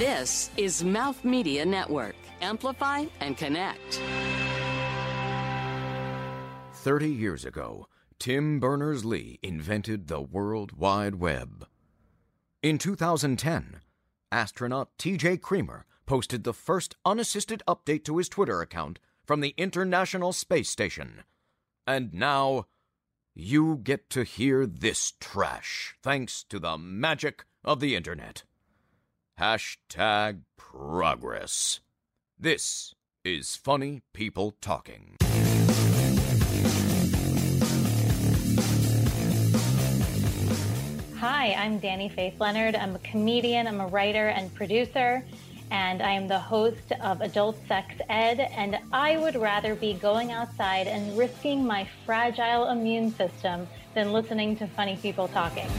This is Mouth Media Network. Amplify and connect. 30 years ago, Tim Berners Lee invented the World Wide Web. In 2010, astronaut TJ Creamer posted the first unassisted update to his Twitter account from the International Space Station. And now, you get to hear this trash thanks to the magic of the Internet. Hashtag progress. This is Funny People Talking. Hi, I'm Dani Faith Leonard. I'm a comedian, I'm a writer and producer, and I am the host of Adult Sex Ed. And I would rather be going outside and risking my fragile immune system than listening to funny people talking.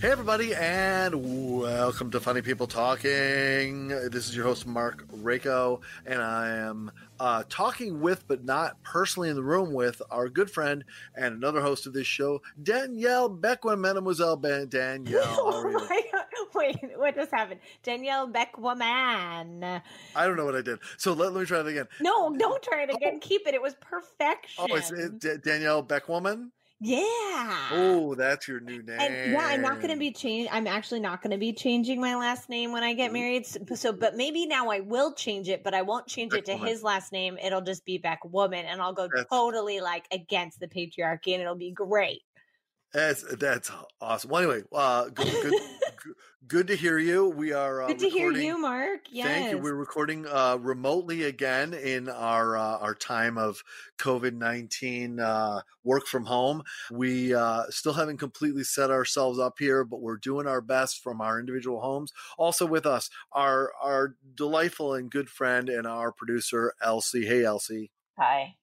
Hey, everybody, and welcome to Funny People Talking. This is your host, Mark Rako, and I am uh, talking with, but not personally in the room with, our good friend and another host of this show, Danielle Beckman. Mademoiselle ben- Danielle. How are you? Oh. Wait, what just happened? Danielle Beckwoman. I don't know what I did. So let, let me try it again. No, don't try it again. Keep it. It was perfection. Oh, it's, it's D- Danielle Beckwoman? Yeah. Oh, that's your new name. And yeah, I'm not going to be changed. I'm actually not going to be changing my last name when I get married. So, so, but maybe now I will change it, but I won't change it to his last name. It'll just be Beckwoman, and I'll go That's- totally like against the patriarchy, and it'll be great. That's that's awesome. Well, anyway, uh, good, good, good, good to hear you. We are uh, Good to hear you, Mark. Yes. Thank you. We're recording uh, remotely again in our uh, our time of COVID nineteen uh, work from home. We uh, still haven't completely set ourselves up here, but we're doing our best from our individual homes. Also with us, our our delightful and good friend and our producer Elsie. Hey, Elsie. Hi.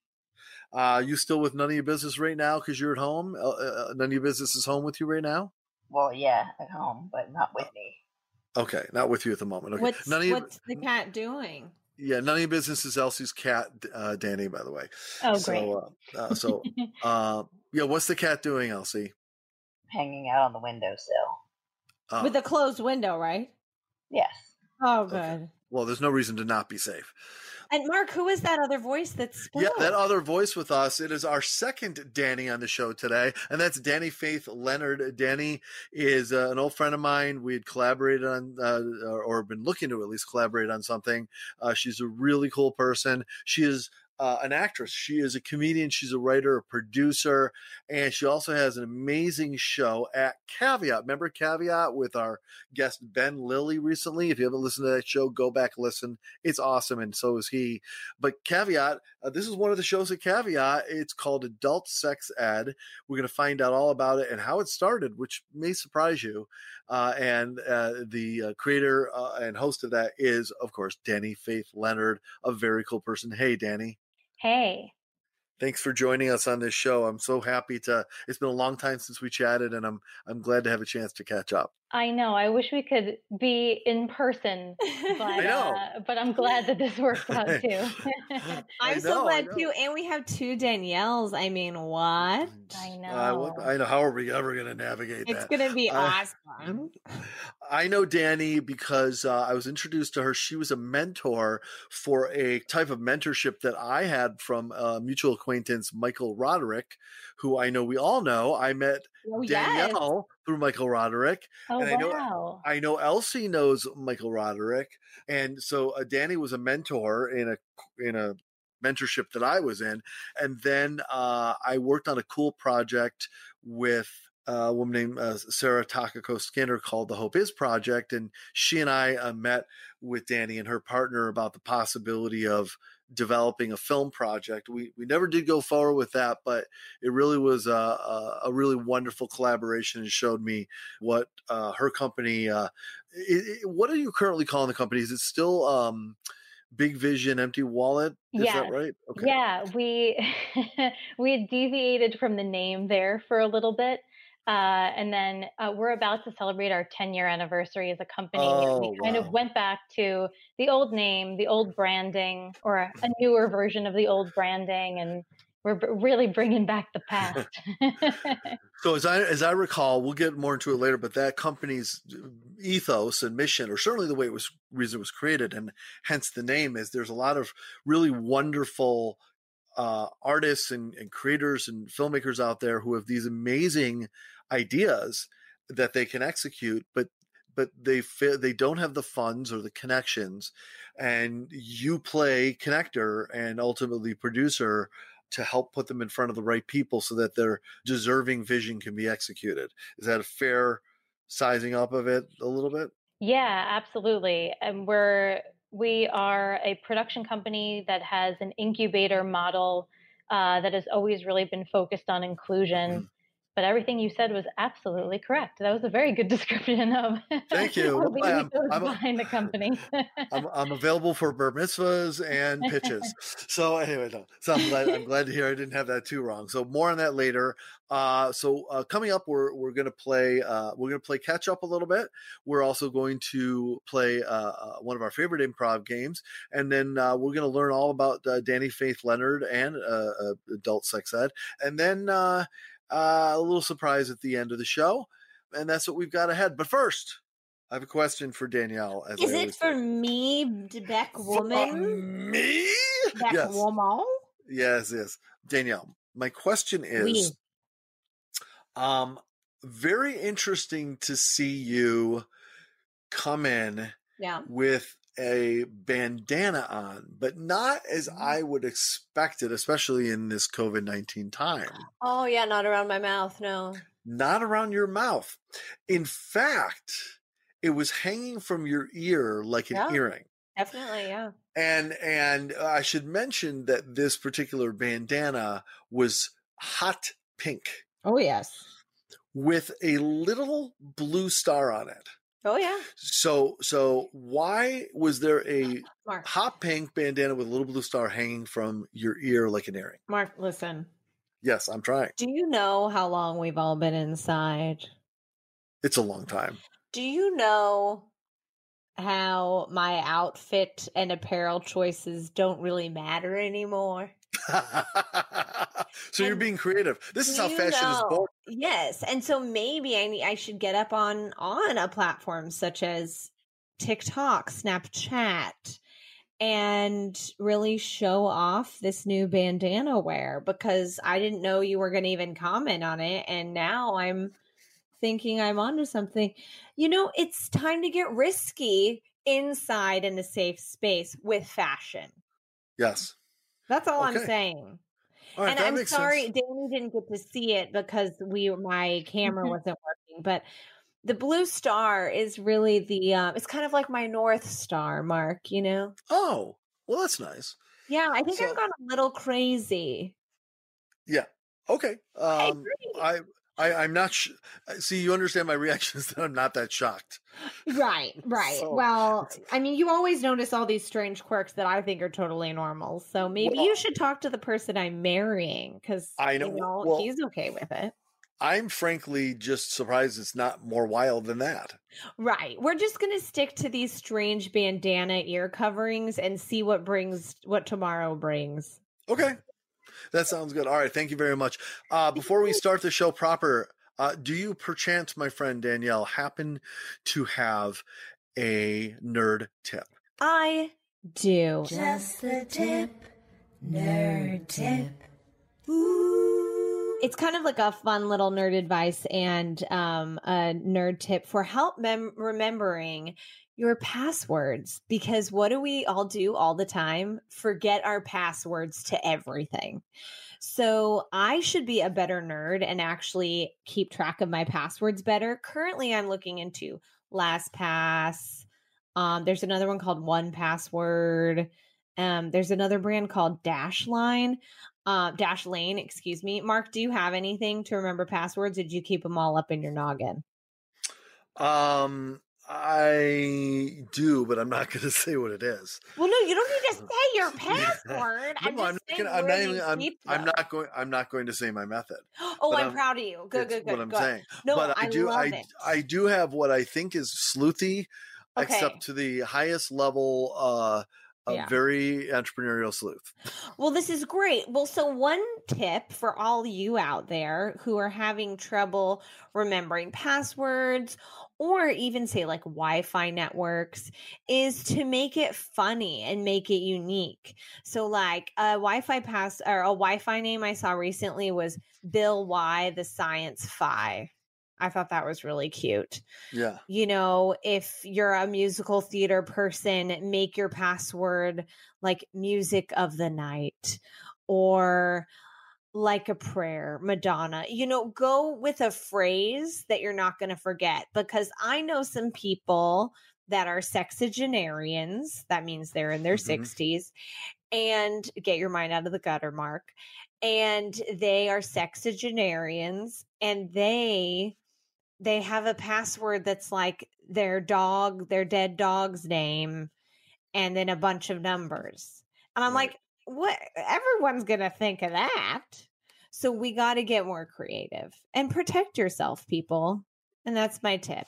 Uh, you still with none of your business right now because you're at home? Uh, uh, none of your business is home with you right now. Well, yeah, at home, but not with me. Okay, not with you at the moment. Okay, What's none of your, what's the cat doing? yeah, none of your business is Elsie's cat, uh, Danny. By the way. Oh, great. So, uh, uh, so uh, yeah, what's the cat doing, Elsie? Hanging out on the windowsill. Uh, With a closed window, right? Yes. Oh, good. Okay. well, there's no reason to not be safe. And Mark, who is that other voice that's Yeah, that other voice with us. It is our second Danny on the show today, and that's Dani Faith Leonard. Danny is uh, an old friend of mine. We had collaborated on, uh, or, or been looking to at least collaborate on something. Uh, she's a really cool person. She is uh, an actress. She is a comedian. She's a writer, a producer, and she also has an amazing show at Caveat. Remember Caveat with our guest Ben Lilly recently? If you haven't listened to that show, go back listen. It's awesome, and so is he. But Caveat, uh, this is one of the shows at Caveat. It's called Adult Sex Ed. We're going to find out all about it and how it started, which may surprise you. Uh, and uh, the uh, creator uh, and host of that is, of course, Dani Faith Leonard, a very cool person. Hey, Danny. Hey. Thanks for joining us on this show. I'm so happy to. It's been a long time since we chatted, and I'm I'm glad to have a chance to catch up. I know. I wish we could be in person, but I know. Uh, but I'm glad that this worked out too. I I'm know, so glad too. And we have two Danielles. I mean, what? I Uh, what- know. I know. How are we ever going to navigate that? It's gonna be I- awesome. I know Danny because uh, I was introduced to her. She was a mentor for a type of mentorship that I had from a mutual acquaintance, Michael Roderick, who I know we all know. I met Oh, yes. Danielle through Michael Roderick. oh and I know- wow. I know Elsie knows Michael Roderick, and so uh, Danny was a mentor in a in a mentorship that I was in, and then uh, I worked on a cool project with a woman named uh, Sarah Takako Skinner called the Hope Is Project, and she and I uh, met with Danny and her partner about the possibility of developing a film project. We we never did go forward with that, but it really was a, a, a really wonderful collaboration and showed me what uh, her company. Uh, i i what are you currently calling the company? Is it still um, Big Vision Empty Wallet? Is Yes. that right? Okay. Yeah, we we had deviated from the name there for a little bit. Uh, and then uh, we're about to celebrate our 10 year anniversary as a company. Oh, we kind wow. of went back to the old name, the old branding, or a, a newer version of the old branding, and we're b- really bringing back the past. So as I as I recall, we'll get more into it later, but that company's ethos and mission, or certainly the way it was reason it was created, and hence the name, is there's a lot of really wonderful uh, artists and, and creators and filmmakers out there who have these amazing ideas that they can execute, but but they fa- they don't have the funds or the connections, and you play connector and ultimately producer to help put them in front of the right people so that their deserving vision can be executed. Is that a fair sizing up of it a little bit? Yeah, absolutely. And we're we are a production company that has an incubator model uh, that has always really been focused on inclusion. But everything you said was absolutely correct. That was a very good description of Thank you. I'm- I'm behind the company. I'm, I'm available for bar mitzvahs and pitches. So anyway, no. So I'm glad I'm glad to hear I didn't have that too wrong. So more on that later. Uh, so uh, coming up, we're we're gonna play uh, we're gonna play catch up a little bit. We're also going to play uh, uh, one of our favorite improv games, and then uh, we're gonna learn all about uh, Dani Faith Leonard and adult sex ed, and then uh, a little surprise at the end of the show, and that's what we've got ahead. But first. I have a question for Danielle. As Is I it for do. me, Beck woman? me? Beck yes. woman? Yes, yes. Danielle, my question is Oui. um very interesting to see you come in Yeah. with a bandana on, but not as Mm-hmm. I would expect it, especially in this COVID 19 time. Oh yeah, not around my mouth. No. Not around your mouth. In fact, it was hanging from your ear like an Yeah. earring. Definitely, yeah. and and I should mention that this particular bandana was hot pink Oh yes. with a little blue star on it. Oh yeah. So so why was there a Mark. hot pink bandana with a little blue star hanging from your ear like an earring? Mark, listen. Yes, I'm trying. Do you know how long we've all been inside? It's a long time. Do you know how my outfit and apparel choices don't really matter anymore? so you're being creative. This is how fashion is born. Yes, and so maybe I need, I should get up on on a platform such as TikTok, Snapchat, and really show off this new bandana wear because I didn't know you were going to even comment on it, and now I'm thinking I'm onto something. You know, it's time to get risky inside in a safe space with fashion. Yes. That's all I'm saying All right, and I'm sorry, sense. Danny didn't get to see it because we my camera Mhm. wasn't working. But the blue star is really the um, it's kind of like my north star, Mark. You know? Oh, well, that's nice. Yeah, I think So- I've gone a little crazy. Yeah. Okay. I Um, agree. I, I, I'm not. Sh- see, you understand my reactions that I'm not that shocked. Right, right. So- well, I mean, you always notice all these strange quirks that I think are totally normal. So maybe Well- you should talk to the person I'm marrying because I know, You know well- he's okay with it. I'm frankly just surprised it's not more wild than that. Right. We're just going to stick to these strange bandana ear coverings and see what brings what tomorrow brings. Okay. That sounds good. All right. Thank you very much. Uh, before we start the show proper, uh, do you perchance, my friend Danielle, happen to have a nerd tip? I do. Just the tip, nerd tip. It's kind of like a fun little nerd advice and um, a nerd tip for help mem- remembering your passwords because what do we all do all the time? Forget our passwords to everything. So I should be a better nerd and actually keep track of my passwords better. Currently, I'm looking into LastPass. Um, there's another one called One Password. Um, there's another brand called Dashline, uh, Dashlane. Excuse me, Mark. Do you have anything to remember passwords? Did you keep them all up in your noggin? Um, I do, but I'm not going to say what it is. Well, no, you don't need to say your password. I'm I'm not gonna, I'm not even, I'm, I'm not going. I'm not going to say my method. Oh, I'm, proud of you. Good, good, good. What I'm good. saying. No, but I, I do. I it. I do have what I think is sleuthy, Okay. except to the highest level. Uh, of Yeah. very entrepreneurial sleuth. Well, this is great. Well, so one tip for all you out there who are having trouble remembering passwords or even say like Wi Fi networks is to make it funny and make it unique. So, like a Wi Fi pass or a Wi Fi name I saw recently was Bill Y, the Science Fi. I thought that was really cute Yeah. you know, if you're a musical theater person, make your password like music of the night or like a prayer, Madonna. You know, go with a phrase that you're not going to forget because I know some people that are sexagenarians. That means they're in their Mhm. 60s and get your mind out of the gutter, Mark. And they are sexagenarians and they they have a password that's like their dog, their dead dog's name, and then a bunch of numbers. And I'm Right. like, what? Everyone's going to think of that. So we got to get more creative and protect yourself, people. And that's my tip.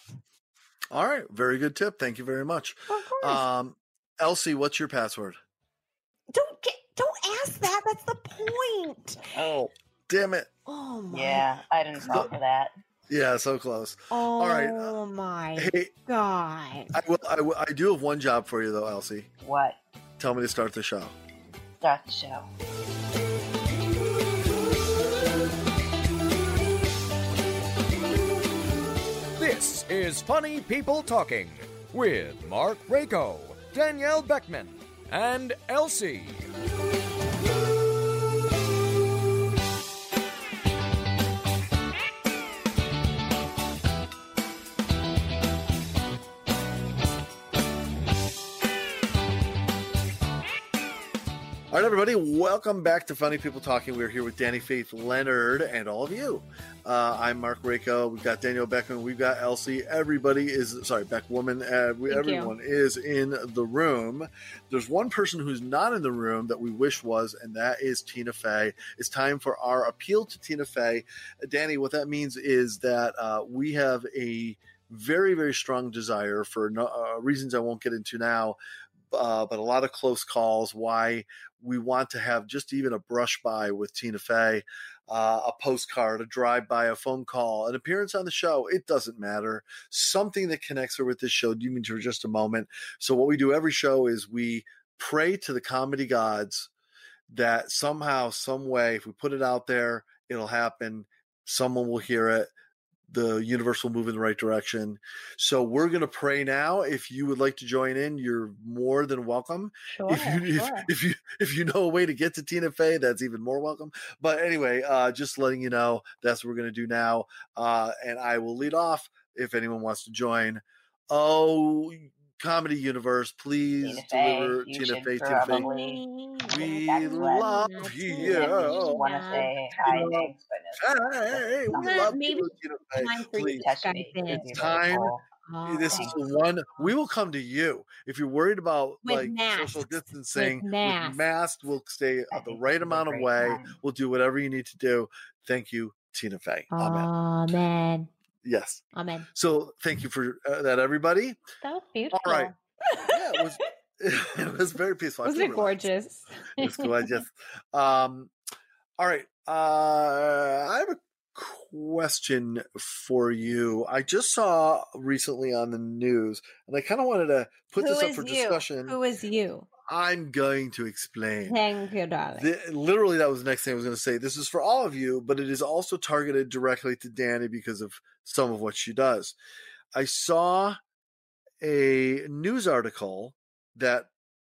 All right. Very good tip. Thank you very much. Of course. Um, Elsie, what's your password? don't get, don't ask that. That's the point. Oh, damn it. Oh my. Yeah, I didn't fall for that. Yeah, so close. Oh right, uh, my Hey, God. I will. I, will, I do have one job for you though, Elsie. What? Tell me to start the show. Start the show. This is Funny People Talking with Mark Rako, Danielle Beckman, and Elsie. Right, everybody, welcome back to Funny People Talking. We're here with Dani Faith Leonard and all of you. Uh, I'm Mark Rako. We've got Daniel Beckman. We've got Elsie. Everybody is, sorry, Beckwoman. Uh, we, Thank you. everyone is in the room. There's one person who's not in the room that we wish was, and that is Tina Fey. It's time for our appeal to Tina Fey. Danny, what that means is that uh, we have a very, very strong desire for no, uh, reasons I won't get into now, uh, but a lot of close calls. Why we want to have just even a brush by with Tina Fey, uh, a postcard, a drive by, a phone call, an appearance on the show. It doesn't matter. Something that connects her with this show, even for just a moment. So, what we do every show is we pray to the comedy gods that somehow, some way, if we put it out there, it'll happen. Someone will hear it. The universe will move in the right direction. So we're going to pray now. If you would like to join in, you're more than welcome Sure, if you sure. if, if you if you know a way to get to Tina Fey, that's even more welcome. But anyway, uh, just letting you know that's what we're gonna do now. Uh, and I will lead off if anyone wants to join. Oh, comedy universe, please Tina Fey, deliver Tina Fey. Tina Fey. We love That's you. want to say hi, thanks, but. Hey, we love maybe you, Tina Fey. time for you Please. to touch Skype me. in. It'd be It's time. Oh, This is Thanks. the one we will come to you if you're worried about With like masks. social distancing. With masks. masks, we'll stay I the right it'd be a amount of way. time. We'll do whatever you need to do. Thank you, Tina Fey. Amen. Amen. Yes. Amen. So thank you for uh, that, everybody. That was beautiful. All right. Yeah, it was. it was very peaceful. Wasn't feel it gorgeous? It's gorgeous. Um, all right. Uh, I have a question for you. I just saw recently on the news, and I kind of wanted to put Who this up for you? discussion. Who is you? I'm going to explain. Thank you, darling. The, literally, that was the next thing I was going to say. This is for all of you, but it is also targeted directly to Danny because of some of what she does. I saw a news article that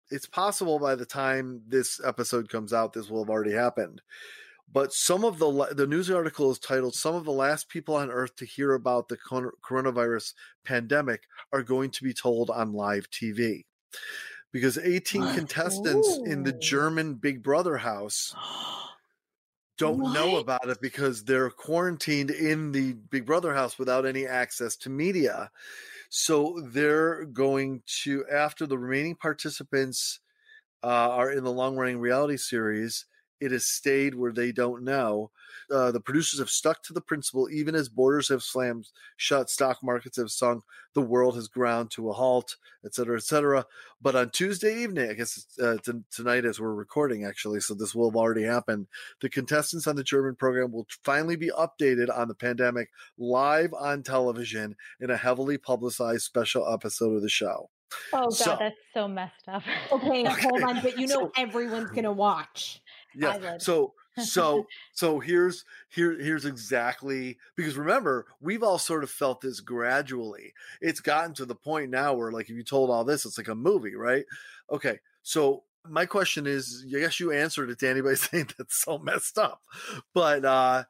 it's possible by the time this episode comes out, this will have already happened. But some of the the news article is titled "Some of the last people on Earth to hear about the coronavirus pandemic are going to be told on live TV." Because 18 What? contestants in the German Big Brother house don't know about it because they're quarantined in the Big Brother house without any access to media. so they're going to after the remaining participants uh, are in the long running reality series. It has stayed where they don't know. Uh, the producers have stuck to the principle, even as borders have slammed shut, stock markets have sunk, the world has ground to a halt, et cetera, et cetera. But on Tuesday evening, I guess it's, uh, t- tonight as we're recording, actually, so this will have already happened. The contestants on the German program will finally be updated on the pandemic live on television in a heavily publicized special episode of the show. Oh god, So- that's so messed up. Okay, hold on, but you know So- everyone's gonna watch. Yes. would. So so so here's here here's exactly because remember we've all sort of felt this gradually. It's gotten to the point now where like if you told all this, it's like a movie, right? Okay. So my question is, I guess you answered it, Danny, by saying that's so messed up. But uh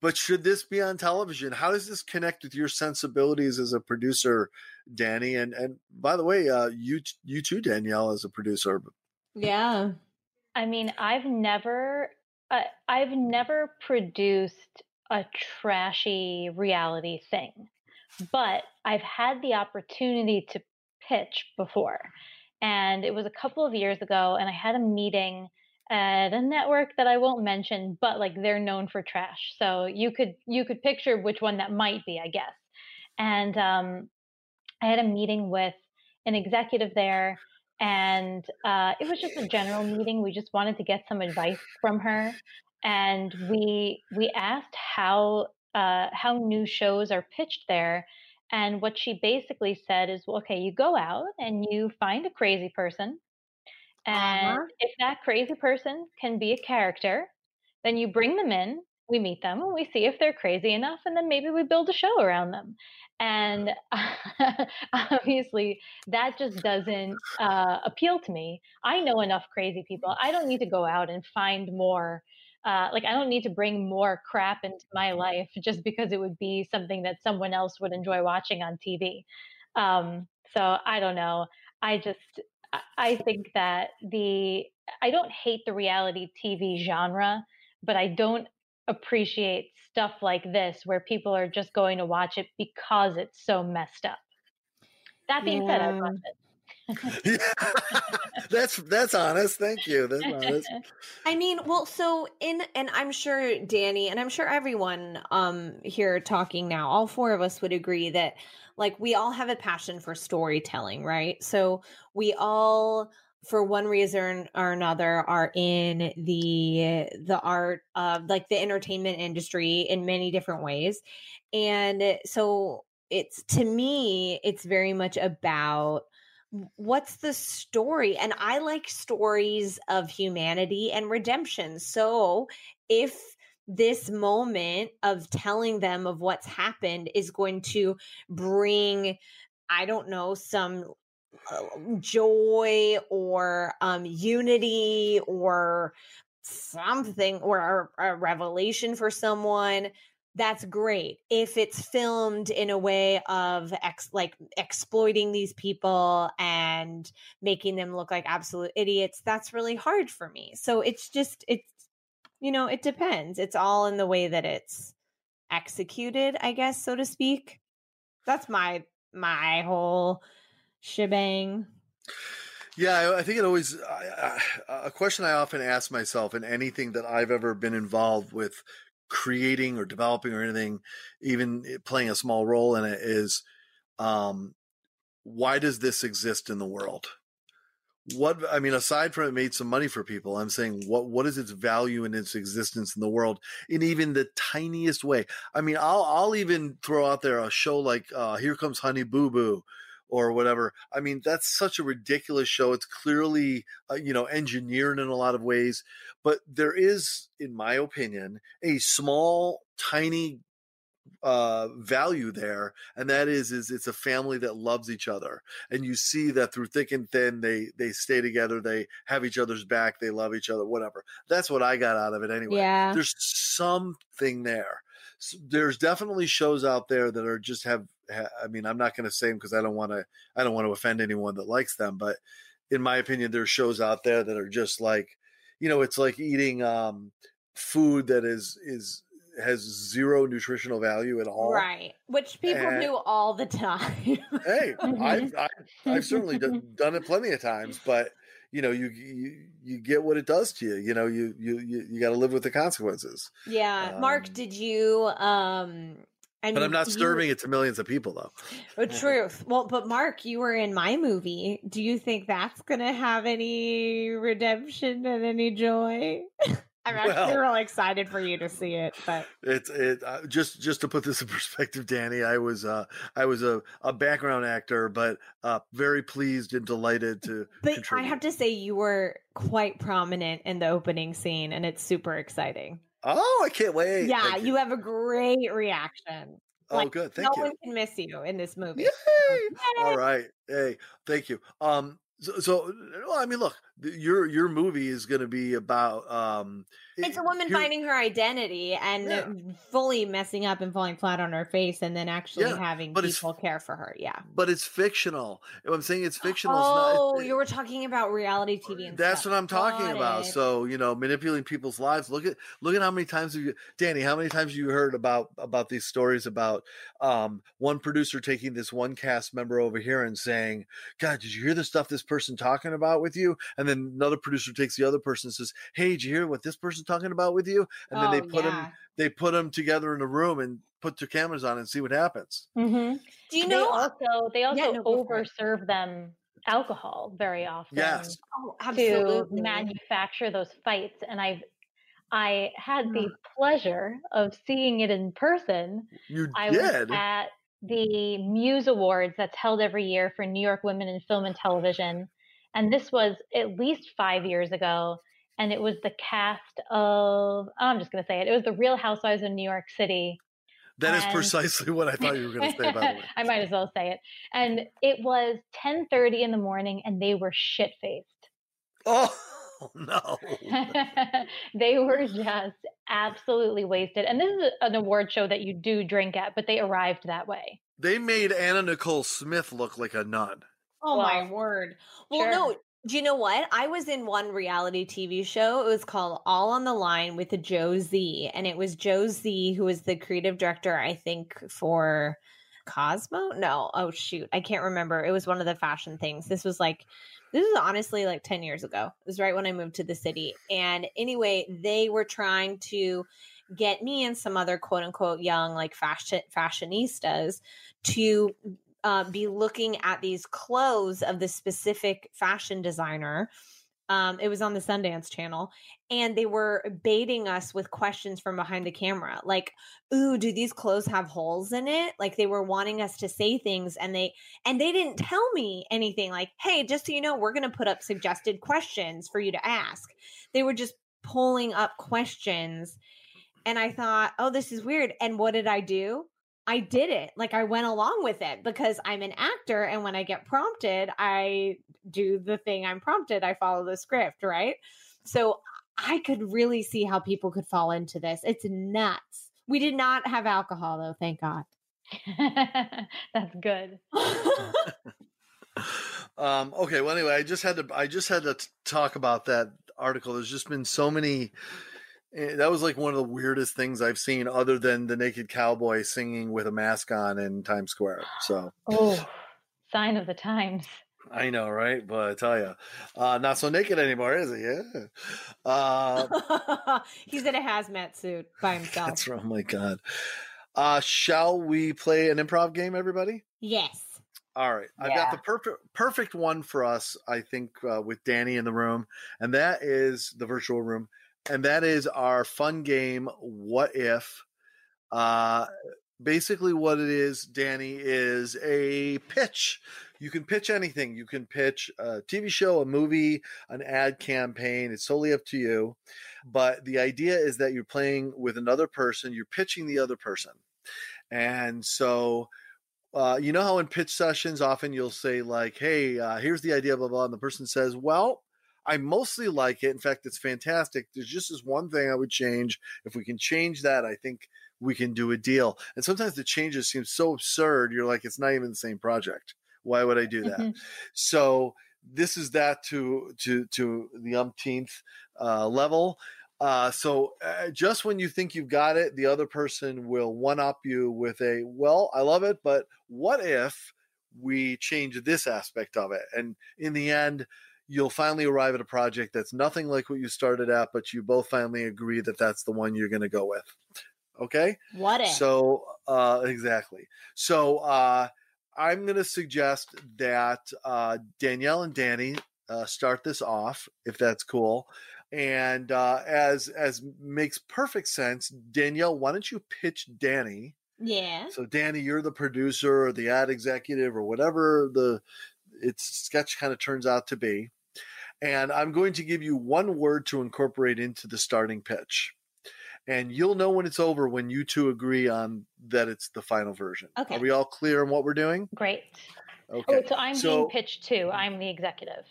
but should this be on television? How does this connect with your sensibilities as a producer, Danny? And and by the way, uh you you too, Danielle, as a producer. Yeah. I mean, I've never, uh, I've never produced a trashy reality thing, but I've had the opportunity to pitch before, and it was a couple of years ago, and I had a meeting at a network that I won't mention, but like they're known for trash, so you could you could picture which one that might be, I guess. And um, I had a meeting with an executive there and uh, it was just a general meeting. We just wanted to get some advice from her, and we we asked how uh, how new shows are pitched there. And what she basically said is, well, okay, you go out and you find a crazy person, and Uh-huh. if that crazy person can be a character, then you bring them in. We meet them and we see if they're crazy enough, and then maybe we build a show around them. And obviously, that just doesn't uh, appeal to me. I know enough crazy people. I don't need to go out and find more. Uh, like, I don't need to bring more crap into my life just because it would be something that someone else would enjoy watching on TV. Um, so I don't know. I just, I- I think that the, I don't hate the reality TV genre, but I don't appreciate stuff like this where people are just going to watch it because it's so messed up. That being said, I love it. that's that's honest. Thank you. That's honest. I mean, well, so in and I'm sure Danny and I'm sure everyone um here talking now, all four of us would agree that like we all have a passion for storytelling, right? So we all for one reason or another are in the the art of like the entertainment industry in many different ways. And so it's to me it's very much about what's the story and i like stories of humanity and redemption so if this moment of telling them of what's happened is going to bring i don't know some joy or um unity or something or a, a revelation for someone that's great. If it's filmed in a way of ex like exploiting these people and making them look like absolute idiots that's really hard for me. So it's just it's you know it depends. It's all in the way that it's executed i guess so to speak. That's my my whole shebang Yeah, I, think it always I, I, a question I often ask myself in anything that I've ever been involved with creating or developing or anything, even playing a small role in it, is um, why does this exist in the world? What I mean, aside from it made some money for people, I'm saying what what is its value in its existence in the world in even the tiniest way? I mean, I'll I'll even throw out there a show like uh, Here Comes Honey Boo Boo or whatever. I mean, that's such a ridiculous show. It's clearly, uh, you know, engineered in a lot of ways, but there is, in my opinion, a small, tiny uh value there and that is is it's a family that loves each other and you see that through thick and thin they they stay together they have each other's back they love each other whatever that's what i got out of it anyway yeah there's something there S- there's definitely shows out there that are just have ha- i mean i'm not going to say them because i don't want to i don't want to offend anyone that likes them but in my opinion there's shows out there that are just like you know it's like eating um food that is is has zero nutritional value at all. Right. Which people And- do all the time. Hey. I've, I've I've certainly done, done it plenty of times, but you know, you you you get what it does to you. You know, you you you, you got to live with the consequences. yeah. Mark, Um, did you um But I'm not serving it to millions of people, though. Oh, truth. Well, but Mark, you were in my movie. Do you think that's going to have any redemption and any joy? I'm actually Well- really excited for you to see it, but It's it uh, just just to put this in perspective, Danny. I was uh I was a, a background actor, but uh very pleased and delighted to. but I have to say you were quite prominent in the opening scene, and it's super exciting. Oh, I can't wait! yeah, Thank you. have a great reaction. Oh, like, good. Thank no you. one can miss you in this movie. Yay! All right. Hey, thank you. Um, so, so well, I mean, look, your your movie is going to be about um. It's a woman finding her identity and Yeah. fully messing up and falling flat on her face, and then actually Yeah, having people care for her. Yeah. but it's fictional. I'm saying it's fictional. it's not- Oh, it- you were talking about reality TV. And That's stuff. what I'm talking Got about. it. So you know, manipulating people's lives. Look at look at how many times have you, Danny? How many times have you heard about about these stories about um, one producer taking this one cast member over here and saying, "God, did you hear the stuff this person talking about with you?" And then another producer takes the other person and says, "Hey, did you hear what this person's talking about with you?" And then they Oh, put them they put them together in a room and put their cameras on and see what happens. hmm Do you they know? also they also no, go for overserve them alcohol very often Yes. oh, to manufacture those fights and i've i had the Mm. pleasure of seeing it in person You i did. was at the muse awards that's held every year for new york women in film and television and this was at least five years ago and it was the cast of oh, i'm just going to say it it was the real housewives of new york city that is and- precisely what I thought you were going to say. By the way, I might as well say it. And it was 10:30 in the morning and they were shit faced. oh no. they were just absolutely wasted. And this is an award show that you do drink at, but they arrived that way. They made Anna Nicole Smith look like a nun. Oh my word. Well, sure. no. Do you know what? I was in one reality TV show. It was called All on the Line with Joe Zee, and it was Joe Zee who was the creative director, I think, for Cosmo. No, oh shoot, I can't remember. It was one of the fashion things. This was like, this was honestly like ten years ago. It was right when I moved to the city. And anyway, they were trying to get me and some other quote unquote young like fashion fashionistas to uh, be looking at these clothes of the specific fashion designer. Um, it was on the Sundance Channel, and they were baiting us with questions from behind the camera, like, "Ooh, do these clothes have holes in it?" Like they were wanting us to say things, and they and they didn't tell me anything. Like, "Hey, just so you know, we're going to put up suggested questions for you to ask." They were just pulling up questions, and I thought, "Oh, this is weird." And what did I do? I did it. Like I went along with it because I'm an actor and when I get prompted, I do the thing I'm prompted. I follow the script, right? So I could really see how people could fall into this. It's nuts. We did not have alcohol though, thank God. That's good. Um, okay. Well, anyway, I just had to. I just had to t- talk about that article. There's just been so many. Eh, That was like one of the weirdest things I've seen, other than the naked cowboy singing with a mask on in Times Square. So Oh, sign of the times. I know, right? But I tell you, uh, not so naked anymore, is he? Yeah. Uh, He's in a hazmat suit by himself. that's. Oh my god. Uh, shall we play an improv game, everybody? Yes. All right, I've got the perfect perfect one for us. I think uh, with Danny in the room, and that is the virtual room, and that is our fun game. What if? Uh, basically, what it is, Danny, is a pitch. You can pitch anything. You can pitch a TV show, a movie, an ad campaign. It's totally up to you. But the idea is that you're playing with another person. You're pitching the other person, and so uh, you know how in pitch sessions often you'll say like hey uh, here's the idea blah blah and the person says well i mostly like it. In fact it's fantastic. There's just this one thing i would change. If we can change that i think we can do a deal. And sometimes the changes seem so absurd you're like it's not even the same project. Why would i do that? Mhm. so this is that to to to the umpteenth uh, level. Uh, so uh, just when you think you've got it, the other person will one up you with a, well, I love it, but what if we change this aspect of it? And in the end, you'll finally arrive at a project that's nothing like what you started at, but you both finally agree that that's the one you're going to go with. Okay. What if? So, uh, exactly. So, uh, I'm going to suggest that uh, Danielle and Danny uh, start this off, if that's cool. And uh, as as makes perfect sense, Danielle, why don't you pitch Danny? yeah. So, Danny, you're the producer or the ad executive or whatever the its sketch kind of turns out to be. And I'm going to give you one word to incorporate into the starting pitch. And you'll know when it's over when you two agree on that it's the final version. Okay. Are we all clear on what we're doing? Great. Okay. Oh, so I'm So- being pitched too. I'm the executive.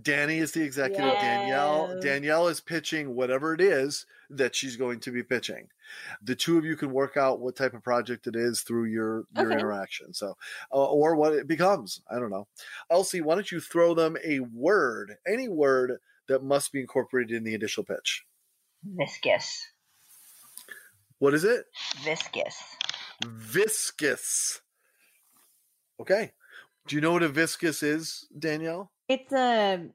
Danny is the executive. Danielle Danielle is pitching whatever it is that she's going to be pitching. The two of you can work out what type of project it is through your your Okay. interaction. So, uh, or what it becomes. I don't know. Elsie, why don't you throw them a word, any word that must be incorporated in the initial pitch? Viscous. What is it? Viscous. Viscous. Okay. Do you know what a viscous is, Danielle? It's a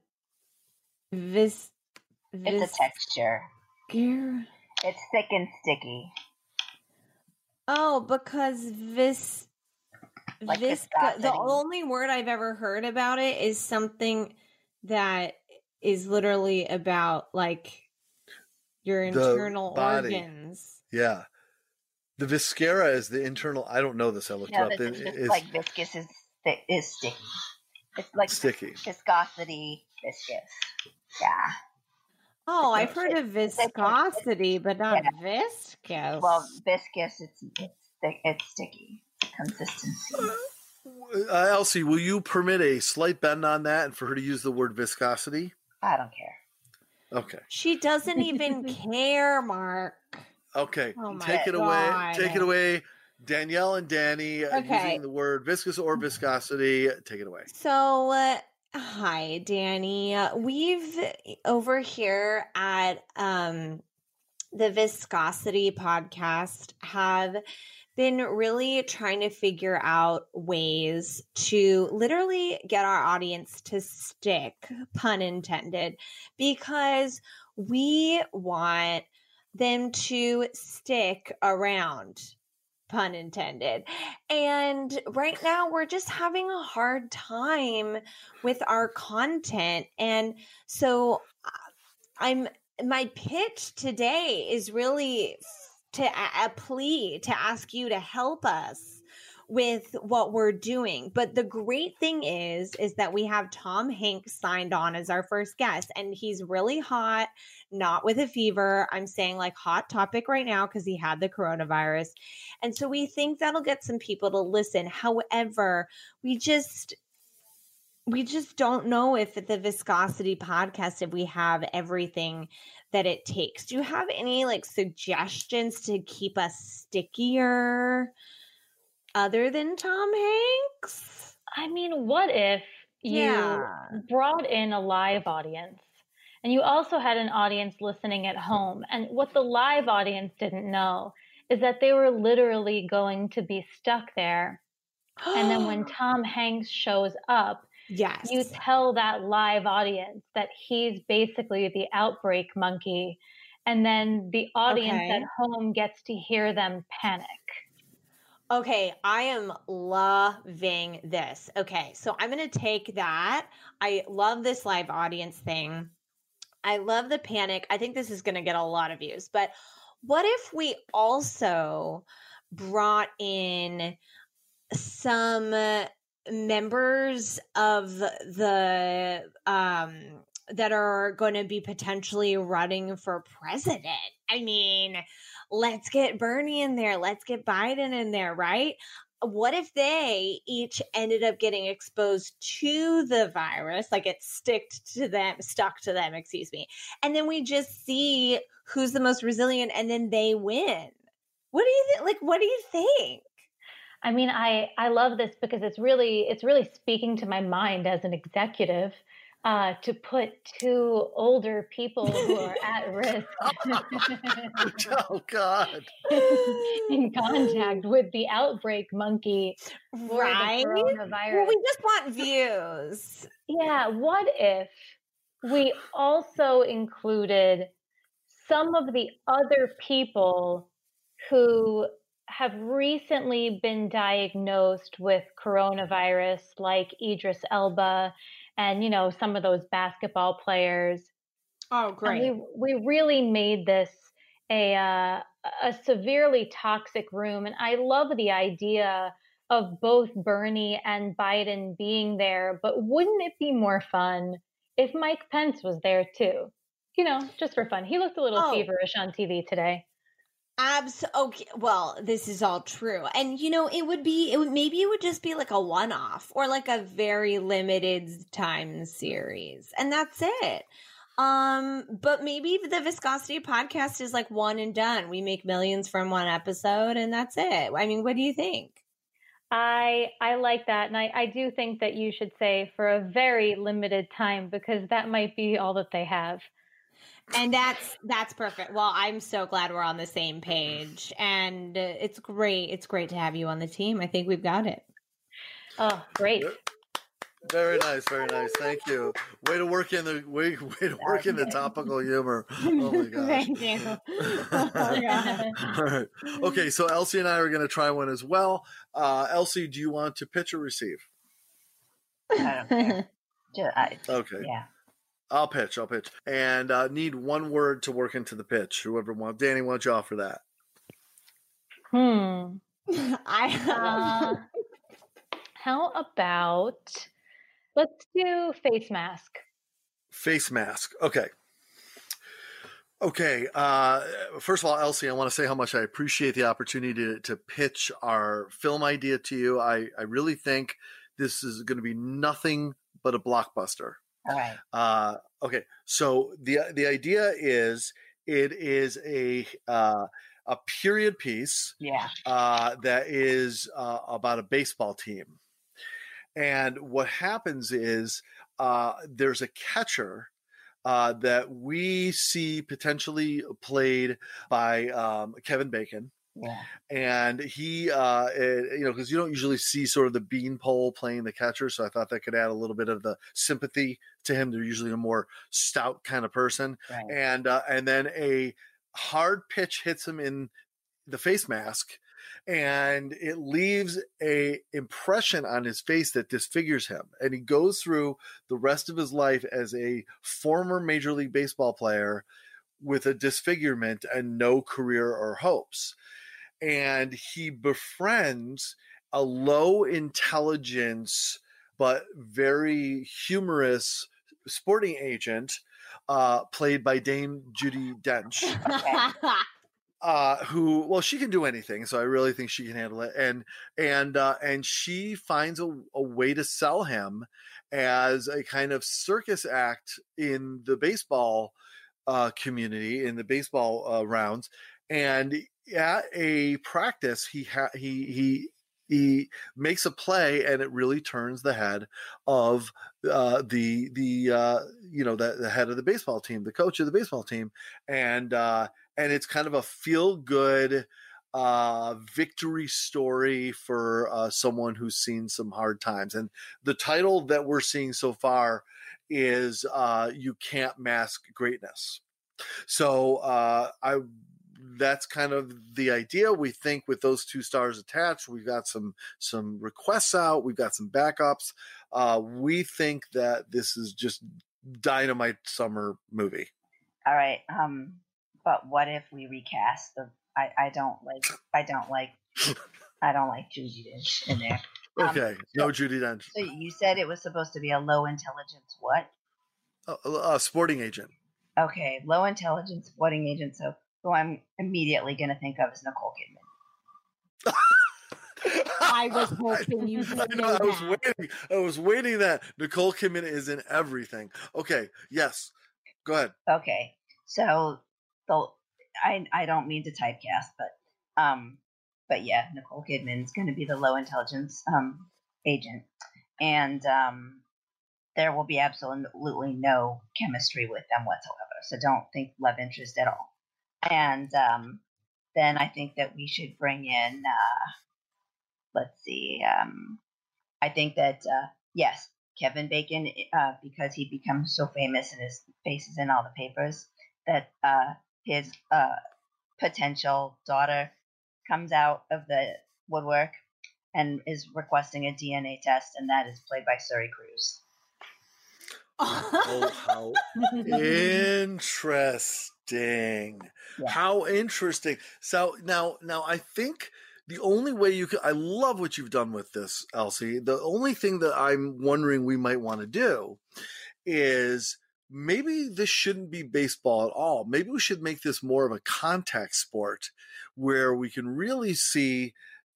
vis. It's a texture. texture. It's thick and sticky. Oh, because vis. Like visco- viscosity. the only word I've ever heard about it is something that is literally about like your internal organs. Yeah. The viscera is the internal. I don't know this. I looked No, it up. this It- is just it's like viscous is thi- is sticky. It's like sticky. viscosity, viscous. Yeah. Oh, It's I've heard of viscosity, but not Yeah. viscous. Well, viscous, it's it's thick, it's sticky consistency. Uh, Elsie, will you permit a slight bend on that and for her to use the word viscosity? I don't care. Okay. she doesn't even care, Mark. Okay. Oh my Take it away. Take it away. Danielle and Danny uh, Okay. using the word viscous or viscosity. Take it away. So, uh, hi, Danny. We've over here at um, the Viscosity podcast have been really trying to figure out ways to literally get our audience to stick, pun intended, because we want them to stick around pun intended. And right now we're just having a hard time with our content. And so uh, I'm my pitch today is really to a, a plea to ask you to help us with what we're doing. But the great thing is is that we have Tom Hanks signed on as our first guest and he's really hot, not with a fever. I'm saying like hot topic right now cuz he had the coronavirus. And so we think that'll get some people to listen. However, we just we just don't know if the viscosity podcast if we have everything that it takes. Do you have any like suggestions to keep us stickier other than Tom Hanks? I mean, what if you Yeah. brought in a live audience and you also had an audience listening at home? And what the live audience didn't know is that they were literally going to be stuck there. And then when Tom Hanks shows up, yes. you tell that live audience that he's basically the outbreak monkey. And then the audience Okay. at home gets to hear them panic. Okay, I am loving this. Okay, so I'm going to take that. I love this live audience thing. I love the panic. I think this is going to get a lot of views. But what if we also brought in some members of the um that are going to be potentially running for president? I mean, let's get Bernie in there. Let's get Biden in there, right? What if they each ended up getting exposed to the virus, like it sticked to them, stuck to them, excuse me. And then we just see who's the most resilient and then they win. What do you think? Like, what do you think? I mean, I I love this because it's really it's really speaking to my mind as an executive. Uh, to put two older people who are at risk oh God! in contact with the outbreak monkey for Right? the coronavirus. Well, we just want views. Yeah, what if we also included some of the other people who have recently been diagnosed with coronavirus, like Idris Elba and, you know, some of those basketball players? Oh, And we, we really made this a, uh, a severely toxic room. And I love the idea of both Bernie and Biden being there, but wouldn't it be more fun if Mike Pence was there too? You know, just for fun. He looked a little Oh. feverish on TV today. Abs. Okay. Well, this is all true, and you know, it would be. It would maybe it would just be like a one-off or like a very limited time series, and that's it. Um, but maybe the Viscosity podcast is like one and done. We make millions from one episode, and that's it. I mean, what do you think? I I like that, and I, I do think that you should say for a very limited time because that might be all that they have. And that's that's perfect. Well, I'm so glad we're on the same page, and uh, it's great. It's great to have you on the team. I think we've got it. Oh, great! Very nice, very nice. Thank you. Way to work in the way, way to work in the topical humor. Oh my gosh. Thank you. Oh, God. All right. Okay, so Elsie and I are going to try one as well. Uh, Elsie, do you want to pitch or receive? I don't care. Ju- I- Okay, yeah. I'll pitch. I'll pitch, and uh, need one word to work into the pitch. Whoever wants, Danny, why don't you offer that? Hmm. I Uh, how about let's do face mask? Face mask. Okay. Okay. Uh, first of all, Elsie, I want to say how much I appreciate the opportunity to, to pitch our film idea to you. I, I really think this is going to be nothing but a blockbuster. All right. Uh, okay, so the the idea is it is a uh, a period piece Yeah. uh, that is uh, about a baseball team, and what happens is uh, there's a catcher. Uh, that we see potentially played by um, Kevin Bacon, Yeah. and he uh eh, you know because you don't usually see sort of the beanpole playing the catcher so i thought that could add a little bit of the sympathy to him they're usually a more stout kind of person Right. and uh, and then a hard pitch hits him in the face mask and it leaves a impression on his face that disfigures him and he goes through the rest of his life as a former major league baseball player with a disfigurement and no career or hopes and he befriends a low intelligence but very humorous sporting agent uh, played by Dame Judi Dench, uh, who well she can do anything, so I really think she can handle it, and and uh, and she finds a, a way to sell him as a kind of circus act in the baseball uh, community in the baseball uh, rounds, and at a practice he ha- he he he makes a play and it really turns the head of uh, the the uh, you know the, the head of the baseball team, the coach of the baseball team, and uh, and it's kind of a feel good uh, victory story for uh, someone who's seen some hard times. And the title that we're seeing so far is uh, "You Can't Mask Greatness." So uh, I that's kind of the idea. We think with those two stars attached, we've got some some requests out, we've got some backups. Uh, we think that this is just dynamite summer movie. All right. Um, but what if we recast the? I, I don't like. I don't like. I don't like Judi Dench in there. Um, Okay, no Judi Dench, So you said it was supposed to be a low intelligence what? a, a sporting agent. Okay, low intelligence sporting agent. So who I'm immediately going to think of is Nicole Kidman. I was hoping you I would know. say I was that. waiting. I was waiting that Nicole Kidman is in everything. Okay. Yes. Go ahead. Okay, so the I I don't mean to typecast, but um, but yeah, Nicole Kidman is going to be the low intelligence um agent, and um, there will be absolutely no chemistry with them whatsoever. So don't think love interest at all. And um, then I think that we should bring in, uh, let's see, um, I think that, uh, yes, Kevin Bacon, uh, because he becomes so famous and his face is in all the papers, that uh, his uh, potential daughter comes out of the woodwork and is requesting a DNA test, and that is played by Suri Cruise. Oh, how interesting. Yeah. How interesting. So now now I think the only way you could I love what you've done with this, Elsie. The only thing that I'm wondering we might want to do is maybe this shouldn't be baseball at all. Maybe we should make this more of a contact sport where we can really see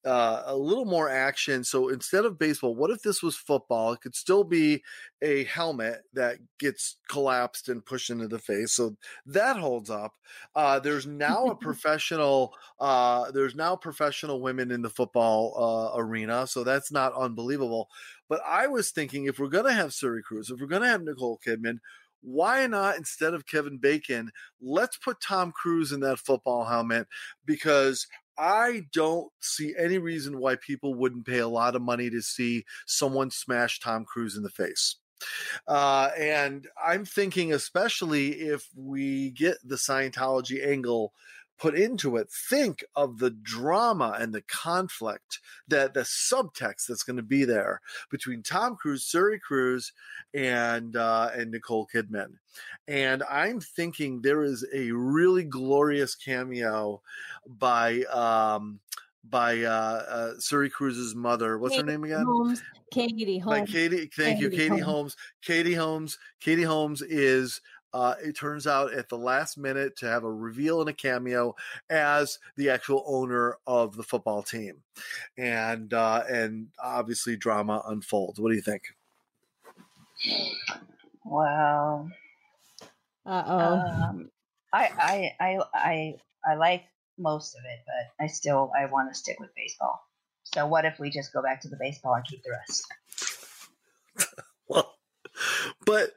uh, a little more action. So instead of baseball, what if this was football? It could still be a helmet that gets collapsed and pushed into the face. So that holds up. Uh, there's now a professional. Uh, there's now professional women in the football uh, arena. So that's not unbelievable. But I was thinking, if we're gonna have Suri Cruise, if we're gonna have Nicole Kidman, why not instead of Kevin Bacon, let's put Tom Cruise in that football helmet because I don't see any reason why people wouldn't pay a lot of money to see someone smash Tom Cruise in the face. Uh, and I'm thinking, especially if we get the Scientology angle put into it, think of the drama and the conflict that the subtext that's going to be there between Tom Cruise, Suri Cruise, and uh, and Nicole Kidman. And I'm thinking there is a really glorious cameo by um, by uh, uh, Suri Cruise's mother. What's her name again? Holmes. Katie By Holmes. Katie. Thank you, Katie Katie Holmes. Holmes. Katie Holmes. Katie Holmes is. Uh, it turns out at the last minute to have a reveal and a cameo as the actual owner of the football team, and uh, and obviously drama unfolds. What do you think? Wow. Uh oh. um, I, I, I, I, I like most of it, but I still I want to stick with baseball. So what if we just go back to the baseball and keep the rest? Well, but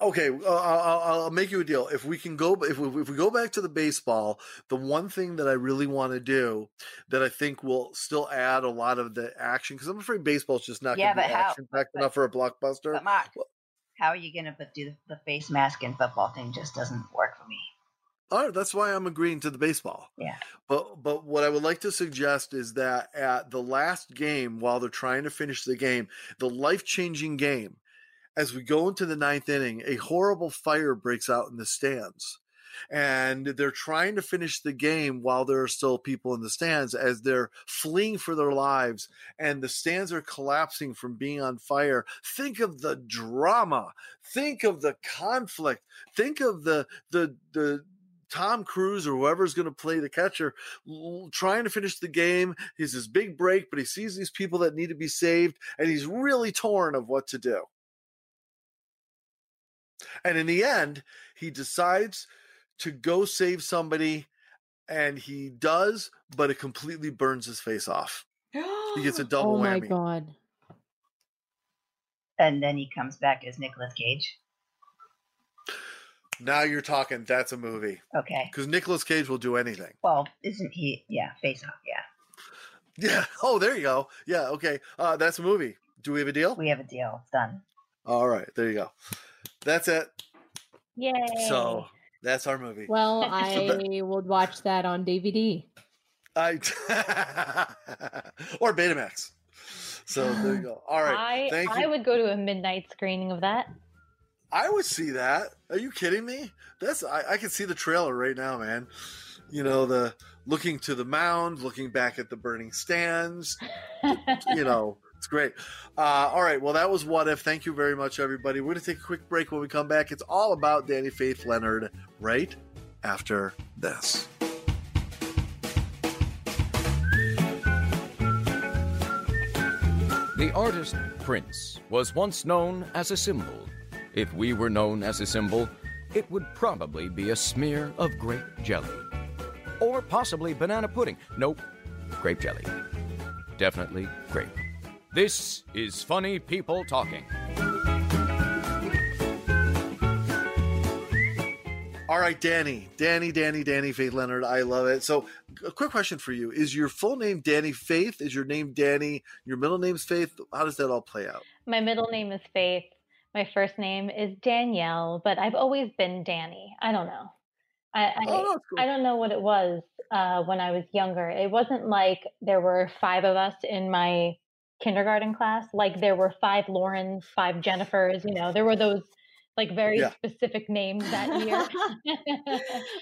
okay, uh, I'll, I'll make you a deal. If we can go, if we, if we go back to the baseball, the one thing that I really want to do that I think will still add a lot of the action because I'm afraid baseball's just not Yeah, going to be how- action packed but- enough for a blockbuster. But Mark, Well- how are you gonna do the face mask and football thing? Just doesn't work for me. All right, that's why I'm agreeing to the baseball. Yeah. But but what I would like to suggest is that at the last game, while they're trying to finish the game, the life changing game, as we go into the ninth inning, a horrible fire breaks out in the stands. And they're trying to finish the game while there are still people in the stands as they're fleeing for their lives and the stands are collapsing from being on fire. Think of the drama. Think of the conflict. Think of the the the Tom Cruise or whoever's going to play the catcher trying to finish the game. He's his big break, but he sees these people that need to be saved, and he's really torn of what to do. And in the end, he decides to go save somebody, and he does, but it completely burns his face off. He gets a double oh my whammy. god. And then he comes back as Nicolas Cage. Now you're talking. That's a movie Okay. because Nicolas Cage will do anything. Well, isn't he? Yeah, face off. Yeah, Yeah. Oh, there you go. Yeah. Okay. Uh, that's a movie. Do we have a deal? we have a deal. It's done. All right. There you go. That's it. Yay. So that's our movie. Well, I would watch that on DVD. I or Betamax. So there you go. All right. I, Thank I you. would go to a midnight screening of that. I would see that. Are you kidding me? That's I, I can see the trailer right now, man. You know the looking to the mound, looking back at the burning stands. you know, it's great. Uh, all right. Well, that was what if. Thank you very much, everybody. We're gonna take a quick break. When we come back, it's all about Dani Faith Leonard right after this. The artist Prince was once known as a symbol. If we were known as a symbol, it would probably be a smear of grape jelly. Or possibly banana pudding. Nope, grape jelly. Definitely grape. This is Funny People Talking. All right, Danny, Danny, Danny, Dani Faith Leonard. I love it. So, a quick question for you: Is your full name Danny Faith? Is your name Danny? Your middle name's Faith? How does that all play out? My middle name is Faith. My first name is Danielle, but I've always been Danny. I don't know. I I, oh, cool. I don't know what it was uh, when I was younger. It wasn't like there were five of us in my kindergarten class. Like there were five Laurens, five Jennifers. You know, there were those like very Yeah. specific names that year.